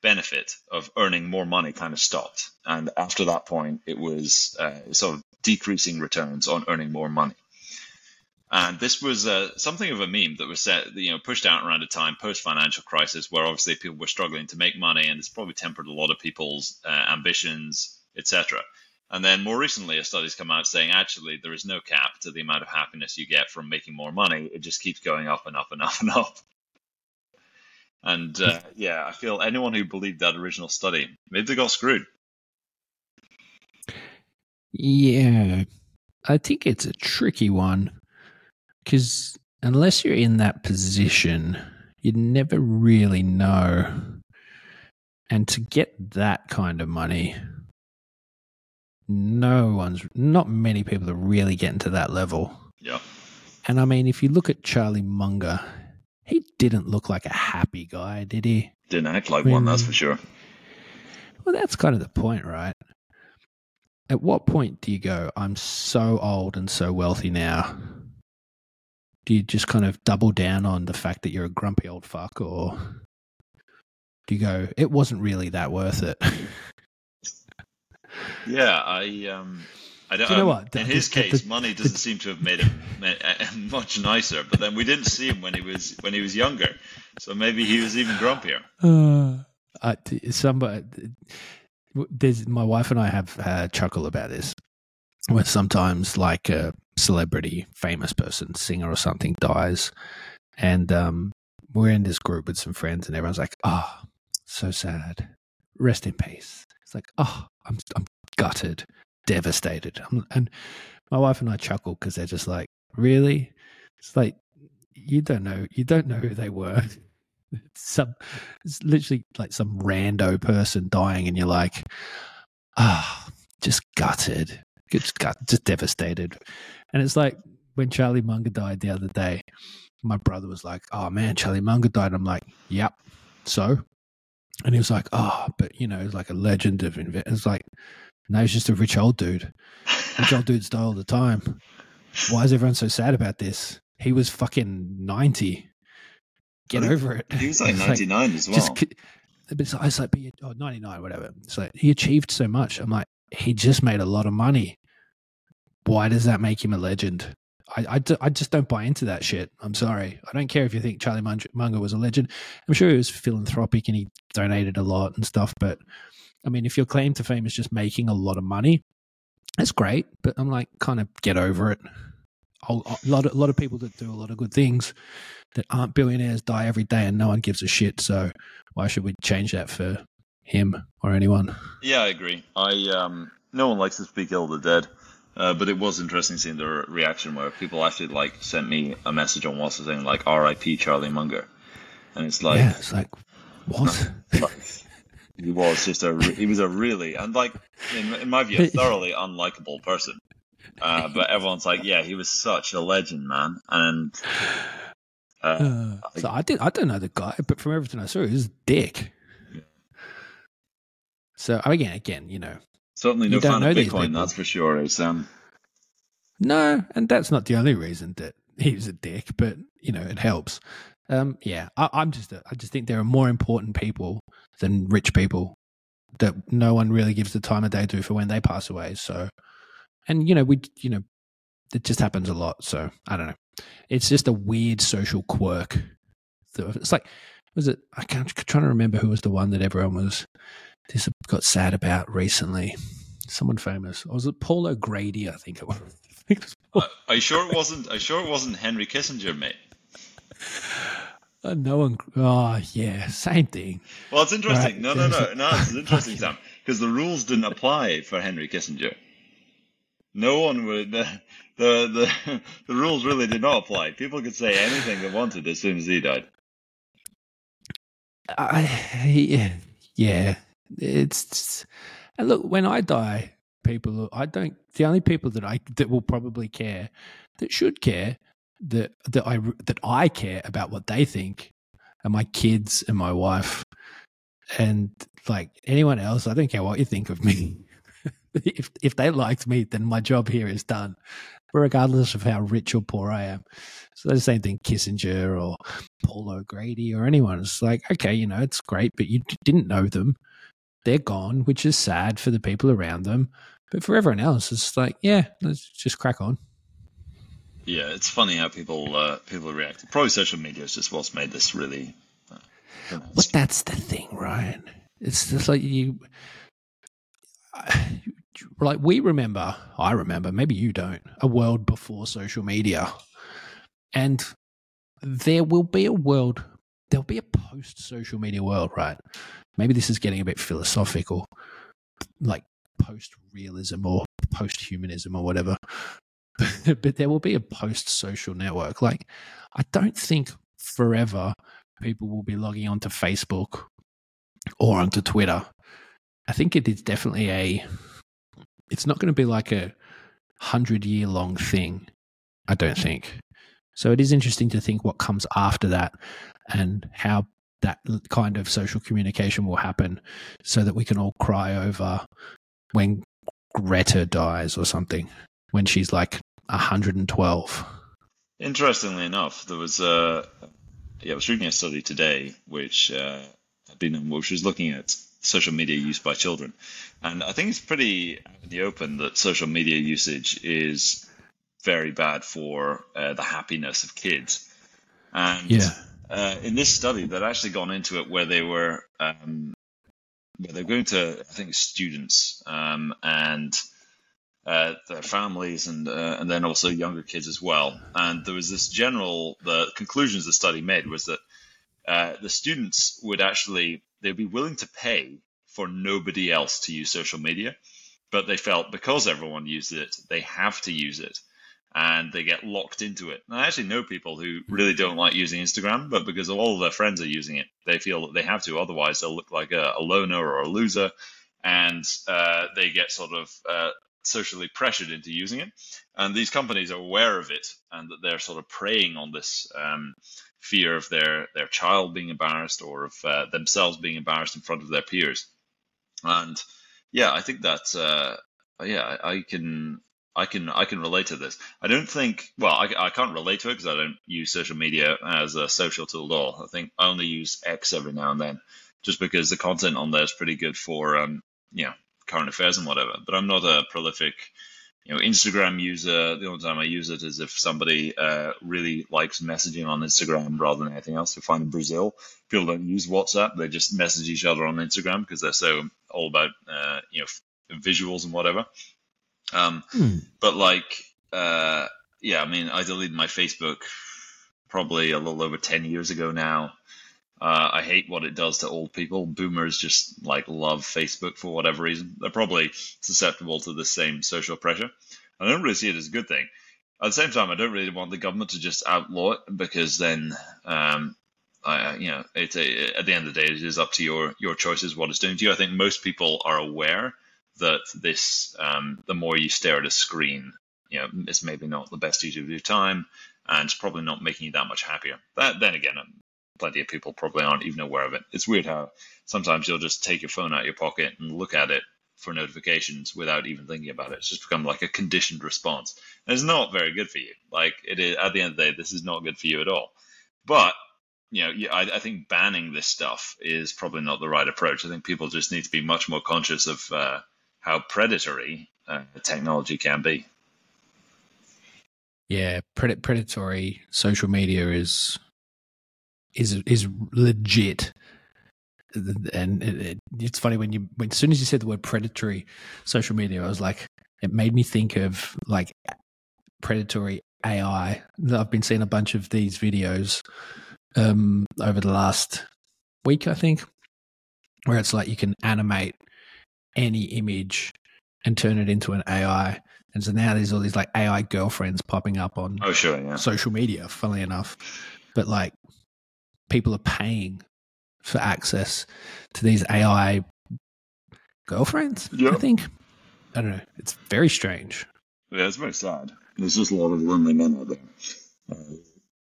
benefit of earning more money kind of stopped, and after that point, it was uh, sort of decreasing returns on earning more money. And this was uh, something of a meme that was set, you know, pushed out around a time post financial crisis, where obviously people were struggling to make money, and it's probably tempered a lot of people's uh, ambitions, etc. And then more recently, a study's come out saying actually there is no cap to the amount of happiness you get from making more money. It just keeps going up and up and up and up. And uh, yeah, I feel anyone who believed that original study, maybe they got screwed. yeah, I think it's a tricky one because unless you're in that position, you never really know. And to get that kind of money, no one's, not many people are really getting to that level. Yeah. And I mean, if you look at Charlie Munger, he didn't look like a happy guy, did he? Didn't act like one, that's for sure. Well, that's kind of the point, right? At what point do you go, I'm so old and so wealthy now? Do you just kind of double down on the fact that you're a grumpy old fuck, or do you go, it wasn't really that worth it? Yeah, I um, I don't. Do you know um, what? The- in his the- the- case, money doesn't seem to have made him ma- much nicer. But then we didn't see him when he was when he was younger, so maybe he was even grumpier. Uh, I, somebody, there's my wife and I have a chuckle about this. Where sometimes, like a celebrity, famous person, singer or something dies, and um, we're in this group with some friends, and everyone's like, "Oh, so sad. Rest in peace." It's like, "Oh, I'm I'm gutted, devastated," I'm, and my wife and I chuckle because they're just like, "Really?" It's like you don't know, you don't know who they were. some it's literally like some rando person dying and you're like ah just gutted just gut just devastated and it's like when Charlie Munger died the other day, my brother was like, "Oh man, Charlie Munger died." I'm like, "Yep." So, and he was like, "Oh, but you know, he's like a legend of invent." It's like, no, he's just a rich old dude. Rich old dudes die all the time. Why is everyone so sad about this? He was fucking ninety. Get I over it. He was like It's 99 as well. just it's, it's like oh, 99 whatever it's like he achieved so much i'm like he just made a lot of money why does that make him a legend? I, I, d- I just don't buy into that shit. I'm sorry. I don't care if you think charlie Mun- munger was a legend. I'm sure he was philanthropic and he donated a lot and stuff but i mean if your claim to fame is just making a lot of money that's great but i'm like kind of get over it. A lot of, a lot of people that do a lot of good things that aren't billionaires die every day and no one gives a shit so why should we change that for him or anyone? Yeah, I agree. I um, no one likes to speak ill of the dead, uh, but it was interesting seeing the reaction where people actually like sent me a message on WhatsApp saying like "R.I.P. Charlie Munger," and it's like, yeah, it's like what? he was just a re- he was a really and like in, in my view a thoroughly unlikable person. Uh, but everyone's like, yeah, he was such a legend, man, and uh, Uh, so I did. I don't know the guy, but from everything I saw, he was a dick. So again, again, you know, certainly no fan of Bitcoin, that's for sure. Is um, no, and that's not the only reason that he was a dick, but you know, it helps. Um, yeah, I, I'm just, a, I just think there are more important people than rich people that no one really gives the time of day to for when they pass away. So, and you know, we, you know, it just happens a lot. So I don't know. It's just a weird social quirk. It's like, was it? I can't I'm trying to remember who was the one that everyone was this got sad about recently. Someone famous. Or was it Paul O'Grady? I think it was. I think it was Paul. are you sure it wasn't? Are you sure it wasn't Henry Kissinger, mate? Uh, no one. Oh, yeah, same thing. Well, it's interesting. Right. No, no, no, no. It's interesting, Sam, because the rules didn't apply for Henry Kissinger. No one would. The, the the the rules really did not apply. People could say anything they wanted as soon as he died. I, yeah, yeah. It's and look when I die, people. I don't. The only people that I that will probably care, that should care, that that I that I care about what they think, are my kids and my wife, and like anyone else. I don't care what you think of me. if if they liked me, then my job here is done, regardless of how rich or poor I am. So the same thing, Kissinger or Paul O'Grady or anyone. It's like, okay, you know, it's great, but you didn't know them. They're gone, which is sad for the people around them. But for everyone else, it's like, yeah, let's just crack on. Yeah, it's funny how people uh, people react. Probably social media is just what's made this really. Uh. But that's the thing, right? It's just like you, like we remember, I remember, maybe you don't, a world before social media. And there will be a world, there'll be a post social media world, right? Maybe this is getting a bit philosophical, like post realism or post humanism or whatever. but there will be a post social network. Like, I don't think forever people will be logging onto Facebook or onto Twitter. I think it is definitely a. It's not going to be like a hundred year long thing. I don't think. So it is interesting to think what comes after that and how that kind of social communication will happen so that we can all cry over when Greta dies or something when she's like 112. Interestingly enough, there was a yeah, I was reading a study today which uh, had been which was looking at social media use by children, and I think it's pretty in the open that social media usage is very bad for uh, the happiness of kids. And Yeah. Uh, in this study, they'd actually gone into it where they were um, where they're going to I think students um, and uh, their families and uh, and then also younger kids as well. And there was this general the conclusions the study made was that uh, the students would actually they'd be willing to pay for nobody else to use social media, but they felt because everyone used it, they have to use it. And they get locked into it. And I actually know people who really don't like using Instagram, but because all of their friends are using it, they feel that they have to. Otherwise, they'll look like a, a loner or a loser, and uh, they get sort of uh, socially pressured into using it, and these companies are aware of it, and that they're sort of preying on this um, fear of their their child being embarrassed or of uh, themselves being embarrassed in front of their peers. And yeah, I think that uh, yeah, I can I can I can relate to this. I don't think well, I, I can't relate to it because I don't use social media as a social tool at all. I think I only use X every now and then, just because the content on there is pretty good for um, you know current affairs and whatever. But I'm not a prolific you know, Instagram user, the only time I use it is if somebody uh, really likes messaging on Instagram rather than anything else. You find in Brazil, people don't use WhatsApp; they just message each other on Instagram because they're so all about uh, you know visuals and whatever. Um, hmm. But like, uh, yeah, I mean, I deleted my Facebook probably a little over ten years ago now. Uh, I hate what it does to old people. Boomers just like love Facebook for whatever reason. They're probably susceptible to the same social pressure. I don't really see it as a good thing. At the same time, I don't really want the government to just outlaw it because then, um, I, you know, it's a, at the end of the day, it is up to your your choices what it's doing to you. I think most people are aware that this, um, the more you stare at a screen, you know, it's maybe not the best use of your time, and it's probably not making you that much happier. That, then again, plenty of people probably aren't even aware of it. It's weird how sometimes you'll just take your phone out of your pocket and look at it for notifications without even thinking about it. It's just become like a conditioned response. And it's not very good for you. Like it is at the end of the day, this is not good for you at all. But you know, I, I think banning this stuff is probably not the right approach. I think people just need to be much more conscious of uh, how predatory uh, technology can be. Yeah, pred- predatory social media is is is legit. And it, it, it's funny when you when as soon as you said the word predatory social media, I was like, it made me think of like predatory AI. I've been seeing a bunch of these videos um, over the last week, I think, where it's like you can animate any image and turn it into an AI. And so now there's all these like AI girlfriends popping up on oh sure yeah. social media, funnily enough. But like people are paying for access to these AI girlfriends. Yep. I think. I don't know. It's very strange. Yeah, it's very sad. There's just a lot of lonely men out there. Uh,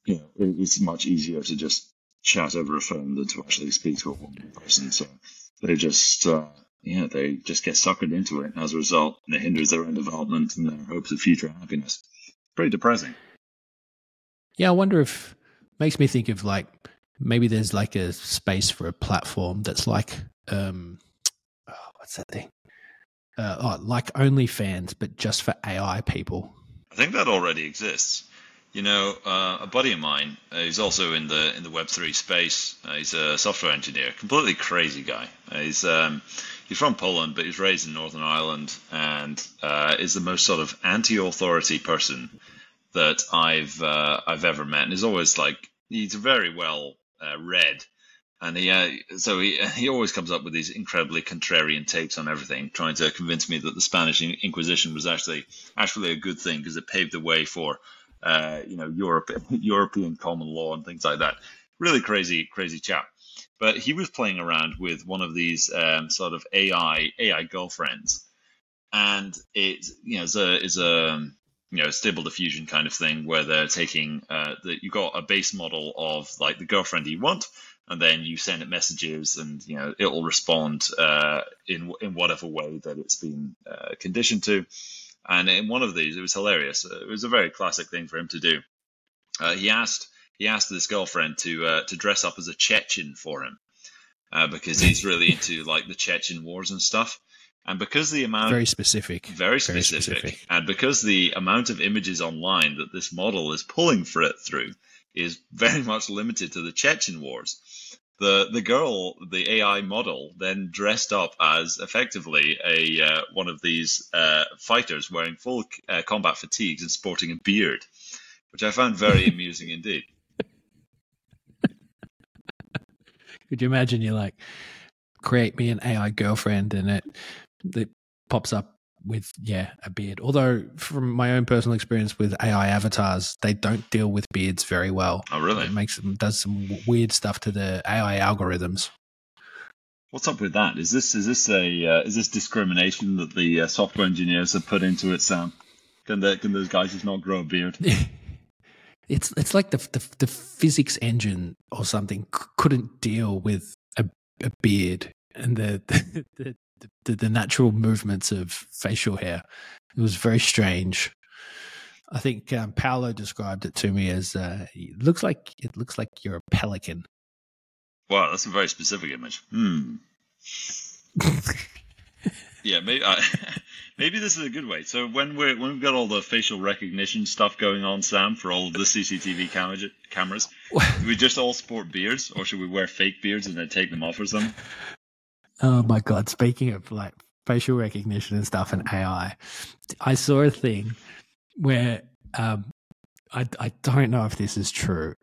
you know, it's much easier to just chat over a phone than to actually speak to a person. So they just, uh, yeah, they just get suckered into it. As a result, and it hinders their own development and their hopes of future happiness. Pretty depressing. Yeah, I wonder if makes me think of like maybe there's like a space for a platform that's like um oh, what's that thing uh, oh, like OnlyFans, but just for AI people. I think that already exists. You know, uh, a buddy of mine, uh, he's also in the in the Web three space. Uh, he's a software engineer, completely crazy guy. Uh, he's um, he's from Poland, but he's raised in Northern Ireland, and uh, is the most sort of anti-authority person that I've uh, I've ever met. And he's always like he's very well read, and he so he he always comes up with these incredibly contrarian takes on everything, trying to convince me that the Spanish Inquisition was actually actually a good thing because it paved the way for uh, you know Europe European common law and things like that. Really crazy crazy chap. But he was playing around with one of these um, sort of AI AI girlfriends, and it you know is a is a you know stable diffusion kind of thing where they're taking uh, that you got a base model of like the girlfriend you want and then you send it messages and you know it'll respond uh, in in whatever way that it's been uh, conditioned to and in one of these it was hilarious. It was a very classic thing for him to do. Uh, he asked he asked this girlfriend to uh, to dress up as a Chechen for him uh, because he's really into like the Chechen wars and stuff. And because the amount very specific, very specific, very specific, and because the amount of images online that this model is pulling for it through is very much limited to the Chechen wars, the the girl, the AI model, then dressed up as effectively a uh, one of these uh, fighters wearing full uh, combat fatigues and sporting a beard, which I found very amusing indeed. Could you imagine? You're like, create me an AI girlfriend, and it that pops up with yeah a beard although from my own personal experience with ai avatars they don't deal with beards very well oh really it makes them does some weird stuff to the ai algorithms What's up with that? Is this is this a uh, is this discrimination that the uh, software engineers have put into it, Sam? Can the, can those guys just not grow a beard? it's it's like the, the the physics engine or something c- couldn't deal with a, a beard and the the, the the the natural movements of facial hair. It was very strange. I think um, Paolo described it to me as uh, it looks like it looks like you're a pelican. Wow, that's a very specific image. Hmm. yeah, maybe I, maybe this is a good way. So when we're when we've got all the facial recognition stuff going on, Sam, for all the CCTV camera, cameras, do we just all sport beards, or should we wear fake beards and then take them off or something? Oh my god! Speaking of like facial recognition and stuff and AI, I saw a thing where um, I I don't know if this is true,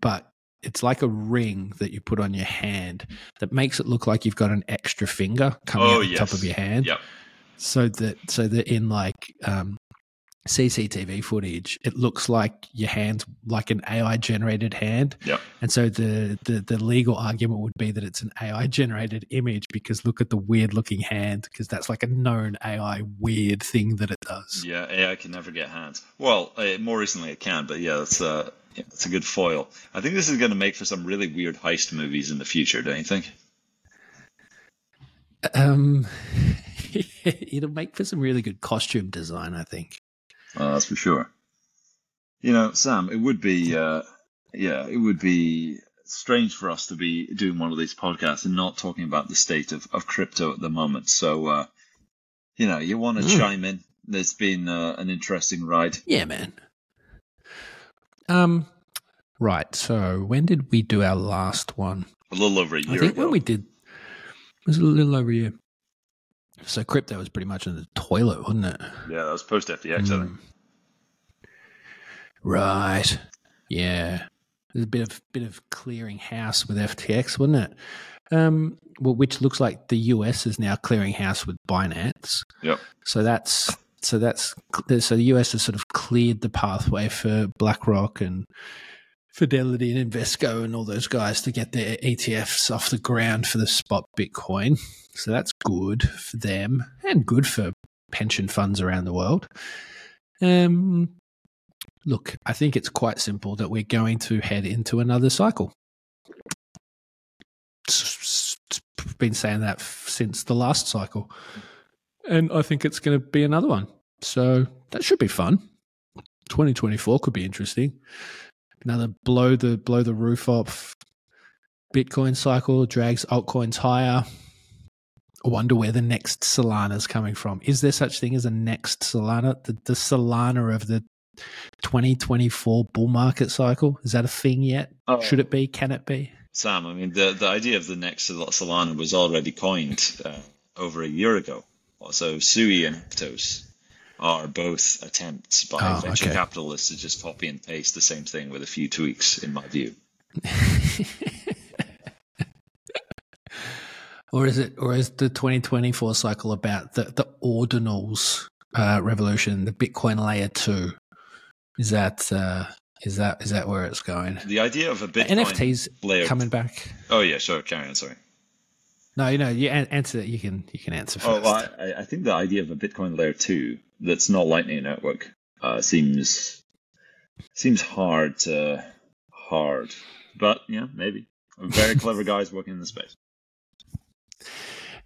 but it's like a ring that you put on your hand that makes it look like you've got an extra finger coming Oh, out the yes. top of your hand. Yep. So that so that in like um, CCTV footage, it looks like your hand's like an AI generated hand. Yep. And so the, the the legal argument would be that it's an AI generated image because look at the weird looking hand because that's like a known AI weird thing that it does. Yeah, AI can never get hands. Well, uh, more recently it can, but yeah, that's uh, yeah, that's a good foil. I think this is going to make for some really weird heist movies in the future, don't you think? Um, it'll make for some really good costume design, I think. Uh, that's for sure. You know, Sam, it would be, uh, yeah, it would be strange for us to be doing one of these podcasts and not talking about the state of, of crypto at the moment. So, uh, you know, you want to Mm. chime in? There's been uh, an interesting ride. Yeah, man. Um, right. So when did we do our last one? A little over a year I think ago. when we did, it was a little over a year. So crypto was pretty much in the toilet, wasn't it? yeah, that was post FTX, I think. Mm. Right. Yeah. There's a bit of bit of clearing house with FTX, wasn't it? Um, well, which looks like the US is now clearing house with Binance. Yep. So that's so that's so the US has sort of cleared the pathway for BlackRock and Fidelity and Invesco and all those guys to get their ETFs off the ground for the spot Bitcoin. So that's good for them and good for pension funds around the world. Um, look, I think it's quite simple that we're going to head into another cycle. S- s- Been saying that since the last cycle, and I think it's going to be another one. So that should be fun. 2024 could be interesting. Another blow the blow the roof off Bitcoin cycle drags altcoins higher. I wonder where the next Solana is coming from. Is there such thing as a next Solana? The, the Solana of the 2024 bull market cycle? Is that a thing yet? Oh. Should it be? Can it be? Sam, I mean, the, the idea of the next Solana was already coined uh, over a year ago. So Sui and Aptos are both attempts by Oh, venture okay. capitalists to just copy and paste the same thing with a few tweaks, in my view. or is it or is the 2024 cycle about the the ordinals uh, revolution, the Bitcoin layer 2? Is that uh, is that is that where it's going? The idea of a Bitcoin NFTs layer. coming back. Oh yeah, sure. Carry on. Sorry. No, you know, you an- answer. That you can you can answer Oh, well, I, I think the idea of a Bitcoin layer two that's not Lightning Network uh, seems seems hard to hard, but yeah, maybe. Very clever guys working in the space.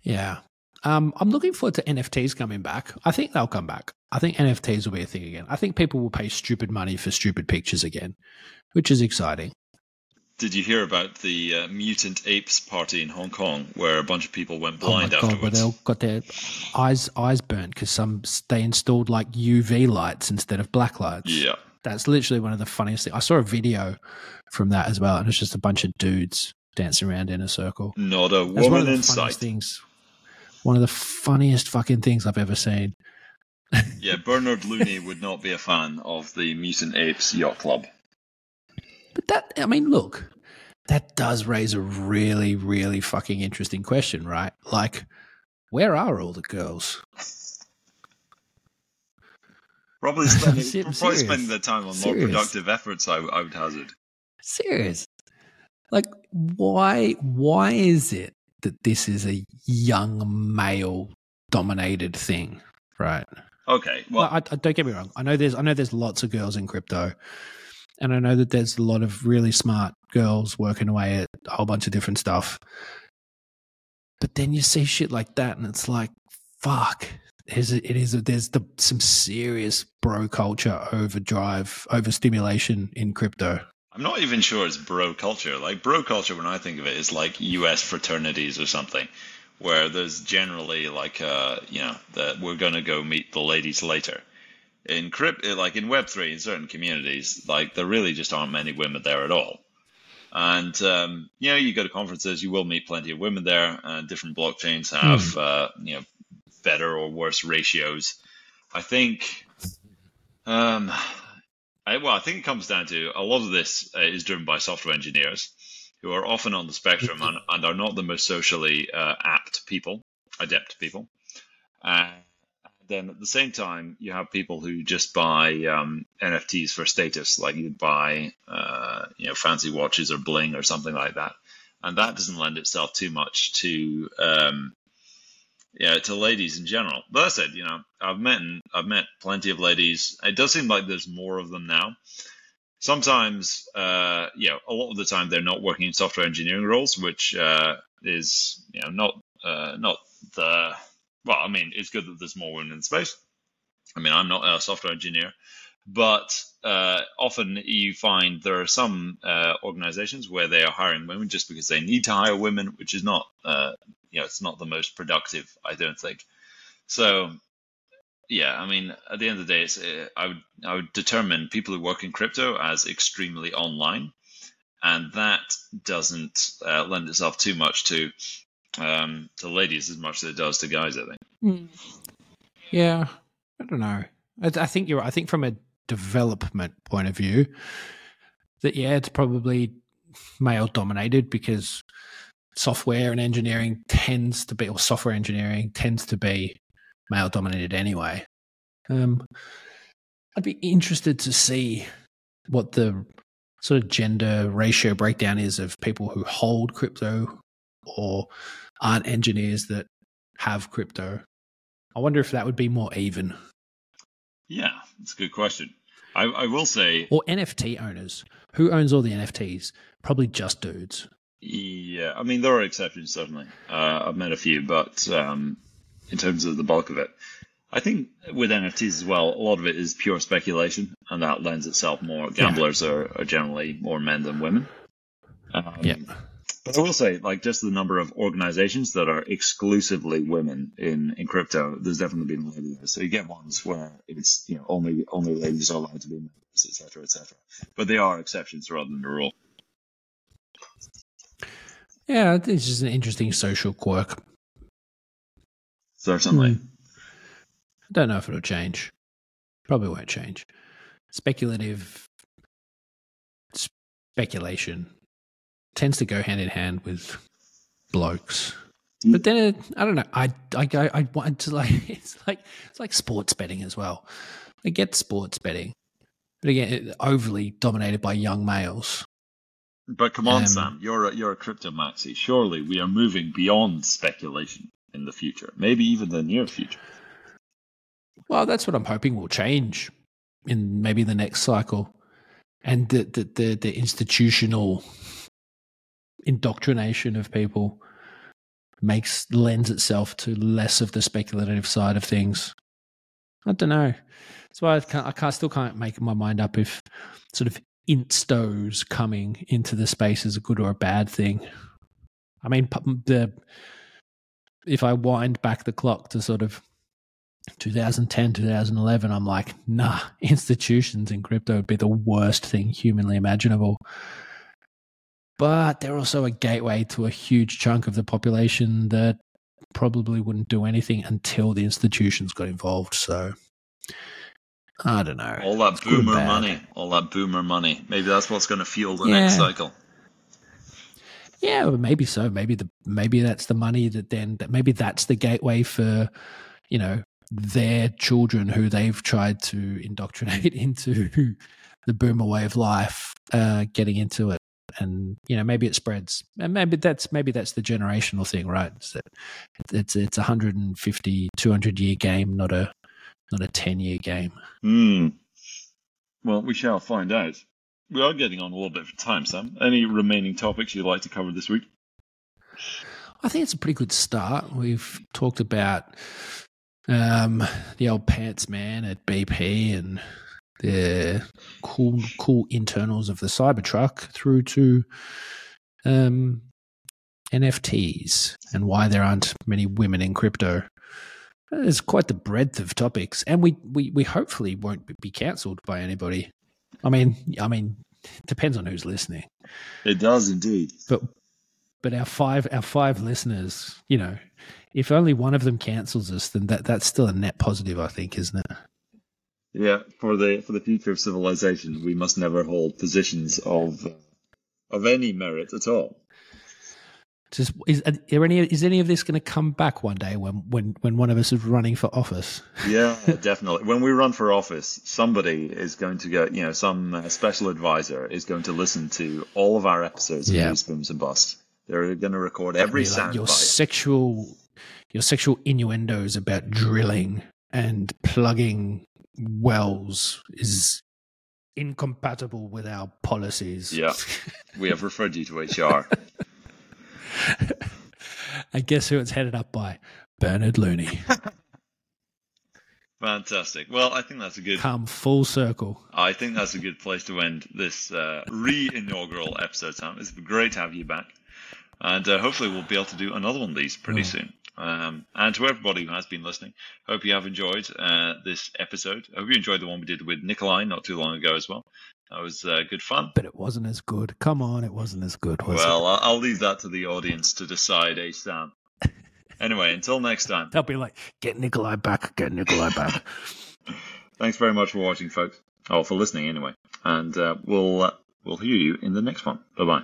Yeah. Um, I'm looking forward to NFTs coming back. I think they'll come back. I think NFTs will be a thing again. I think people will pay stupid money for stupid pictures again, which is exciting. Did you hear about the uh, mutant apes party in Hong Kong, where a bunch of people went blind Oh my blind god, where afterwards? they all got their eyes eyes burnt because some they installed like UV lights instead of black lights. Yeah, That's literally one of the funniest things. I saw a video from that as well, and it's just a bunch of dudes dancing around in a circle. not a That's one of woman the in funniest sight. things. One of the funniest fucking things I've ever seen. Yeah, Bernard Looney would not be a fan of the mutant apes yacht club. But that, I mean, look, that does raise a really, really fucking interesting question, right? Like, where are all the girls? Probably spending, probably spending their time on Serious. more productive efforts. I, I would hazard. Serious. Like, why? Why is it that this is a young male dominated thing, right? Okay. Well, I, I, don't get me wrong. I know there's I know there's lots of girls in crypto, and I know that there's a lot of really smart girls working away at a whole bunch of different stuff. But then you see shit like that, and it's like, fuck. There's a, it is a, there's the, some serious bro culture overdrive, overstimulation in crypto. I'm not even sure it's bro culture. Like bro culture, when I think of it, is like U.S. fraternities or something, where there's generally like, uh, you know, that we're gonna go meet the ladies later. In crypt, like in Web three, in certain communities, like there really just aren't many women there at all. And um, you know, you go to conferences, you will meet plenty of women there. And different blockchains have mm. uh, you know better or worse ratios. I think. Um, I, well, I think it comes down to a lot of this uh, is driven by software engineers who are often on the spectrum and, and are not the most socially uh, apt people, adept people. Then at the same time, you have people who just buy um, NFTs for status, like you buy, uh, you know, fancy watches or bling or something like that, and that doesn't lend itself too much to, um, yeah, to ladies in general. But I said, you know, I've met I've met plenty of ladies. It does seem like there's more of them now. Sometimes, uh, you know, a lot of the time they're not working in software engineering roles, which uh, is, you know, not uh, not the well, I mean, it's good that there's more women in space. I mean, I'm not a software engineer, but uh, often you find there are some uh, organizations where they are hiring women just because they need to hire women, which is not, uh, you know, it's not the most productive, I don't think. So, yeah, I mean, at the end of the day, it's, uh, I would I would determine people who work in crypto as extremely online, and that doesn't uh, lend itself too much to um, to ladies as much as it does to guys. I think. Mm. Yeah, I don't know. I, I think you're. I think from a development point of view, that yeah, it's probably male dominated because software and engineering tends to be, or software engineering tends to be male dominated anyway. Um, I'd be interested to see what the sort of gender ratio breakdown is of people who hold crypto or aren't engineers that have crypto. I wonder if that would be more even. Yeah, that's a good question. I, I will say. Or NFT owners. Who owns all the NFTs? Probably just dudes. Yeah, I mean, there are exceptions, certainly. Uh, I've met a few, but um, in terms of the bulk of it, I think with NFTs as well, a lot of it is pure speculation, and that lends itself more. Gamblers yeah. are, are generally more men than women. Um, yeah. But I will say, like, just the number of organizations that are exclusively women in, in crypto, there's definitely been a lot of those. So you get ones where it's, you know, only only ladies are allowed to be members, etc., etc. But they are exceptions rather than the rule. Yeah, this is an interesting social quirk. Certainly. Hmm. I don't know if it'll change. Probably won't change. Speculative speculation tends to go hand in hand with blokes. Mm. But then it, I don't know. I I go. I want to like it's like it's like sports betting as well. I get sports betting, but again, overly dominated by young males. But come on, um, Sam, you're a, you're a crypto maxi. Surely we are moving beyond speculation in the future, maybe even the near future. Well, that's what I'm hoping will change in maybe the next cycle, and the the the, the institutional indoctrination of people makes lends itself to less of the speculative side of things. I don't know. That's why I can't, I can't still can't make my mind up if sort of instos coming into the space is a good or a bad thing. I mean, the if I wind back the clock to sort of 2010, 2011, I'm like, nah, institutions in crypto would be the worst thing humanly imaginable but they're also a gateway to a huge chunk of the population that probably wouldn't do anything until the institutions got involved. So I don't know. All that it's boomer money, all that boomer money. Maybe that's what's going to fuel the yeah. next cycle. Yeah, maybe so. Maybe the maybe that's the money that then that maybe that's the gateway for you know their children who they've tried to indoctrinate into the boomer way of life, uh, getting into it and you know maybe it spreads, and maybe that's maybe that's the generational thing, right? It's it's it's a 150, 200 year game, not a not a ten year game. Hmm. Well, we shall find out. We are getting on a little bit for time, Sam. Any remaining topics you'd like to cover this week? I think it's a pretty good start. We've talked about um, the old pants man at BP and the cool cool internals of the Cybertruck through to um, NFTs and why there aren't many women in crypto. There's quite the breadth of topics, and we, we, we hopefully won't be cancelled by anybody. I mean, I mean, depends on who's listening. It does indeed. But but our five our five listeners, you know, if only one of them cancels us, then that that's still a net positive, I think, isn't it? Yeah, for the for the future of civilization, we must never hold positions of uh, of any merit at all. Just is there any is any of this going to come back one day when when when one of us is running for office? Yeah, definitely. When we run for office, somebody is going to get you know some uh, special advisor is going to listen to all of our episodes of Yeah. Booze Booms and Bust. They're going to record every like sound your bite. sexual your sexual innuendos about drilling and plugging wells is incompatible with our policies. Yeah. We have referred you to HR. I guess who it's headed up by? Bernard Looney. Fantastic. Well, I think that's a good. Come full circle. I think that's a good place to end this uh, re-inaugural episode, Sam. It's great to have you back, and uh, hopefully we'll be able to do another one of these pretty Yeah. soon. Um, and to everybody who has been listening, hope you have enjoyed uh, this episode. I hope you enjoyed the one we did with Nikolai not too long ago as well. That was uh, good fun. But it wasn't as good. Come on, it wasn't as good, was it? Well, I'll, I'll leave that to the audience to decide, eh, Sam? Anyway, until next time. They'll be like, get Nikolai back, get Nikolai back. Thanks very much for watching, folks. Oh, for listening anyway. And uh, we'll uh, we'll hear you in the next one. Bye bye.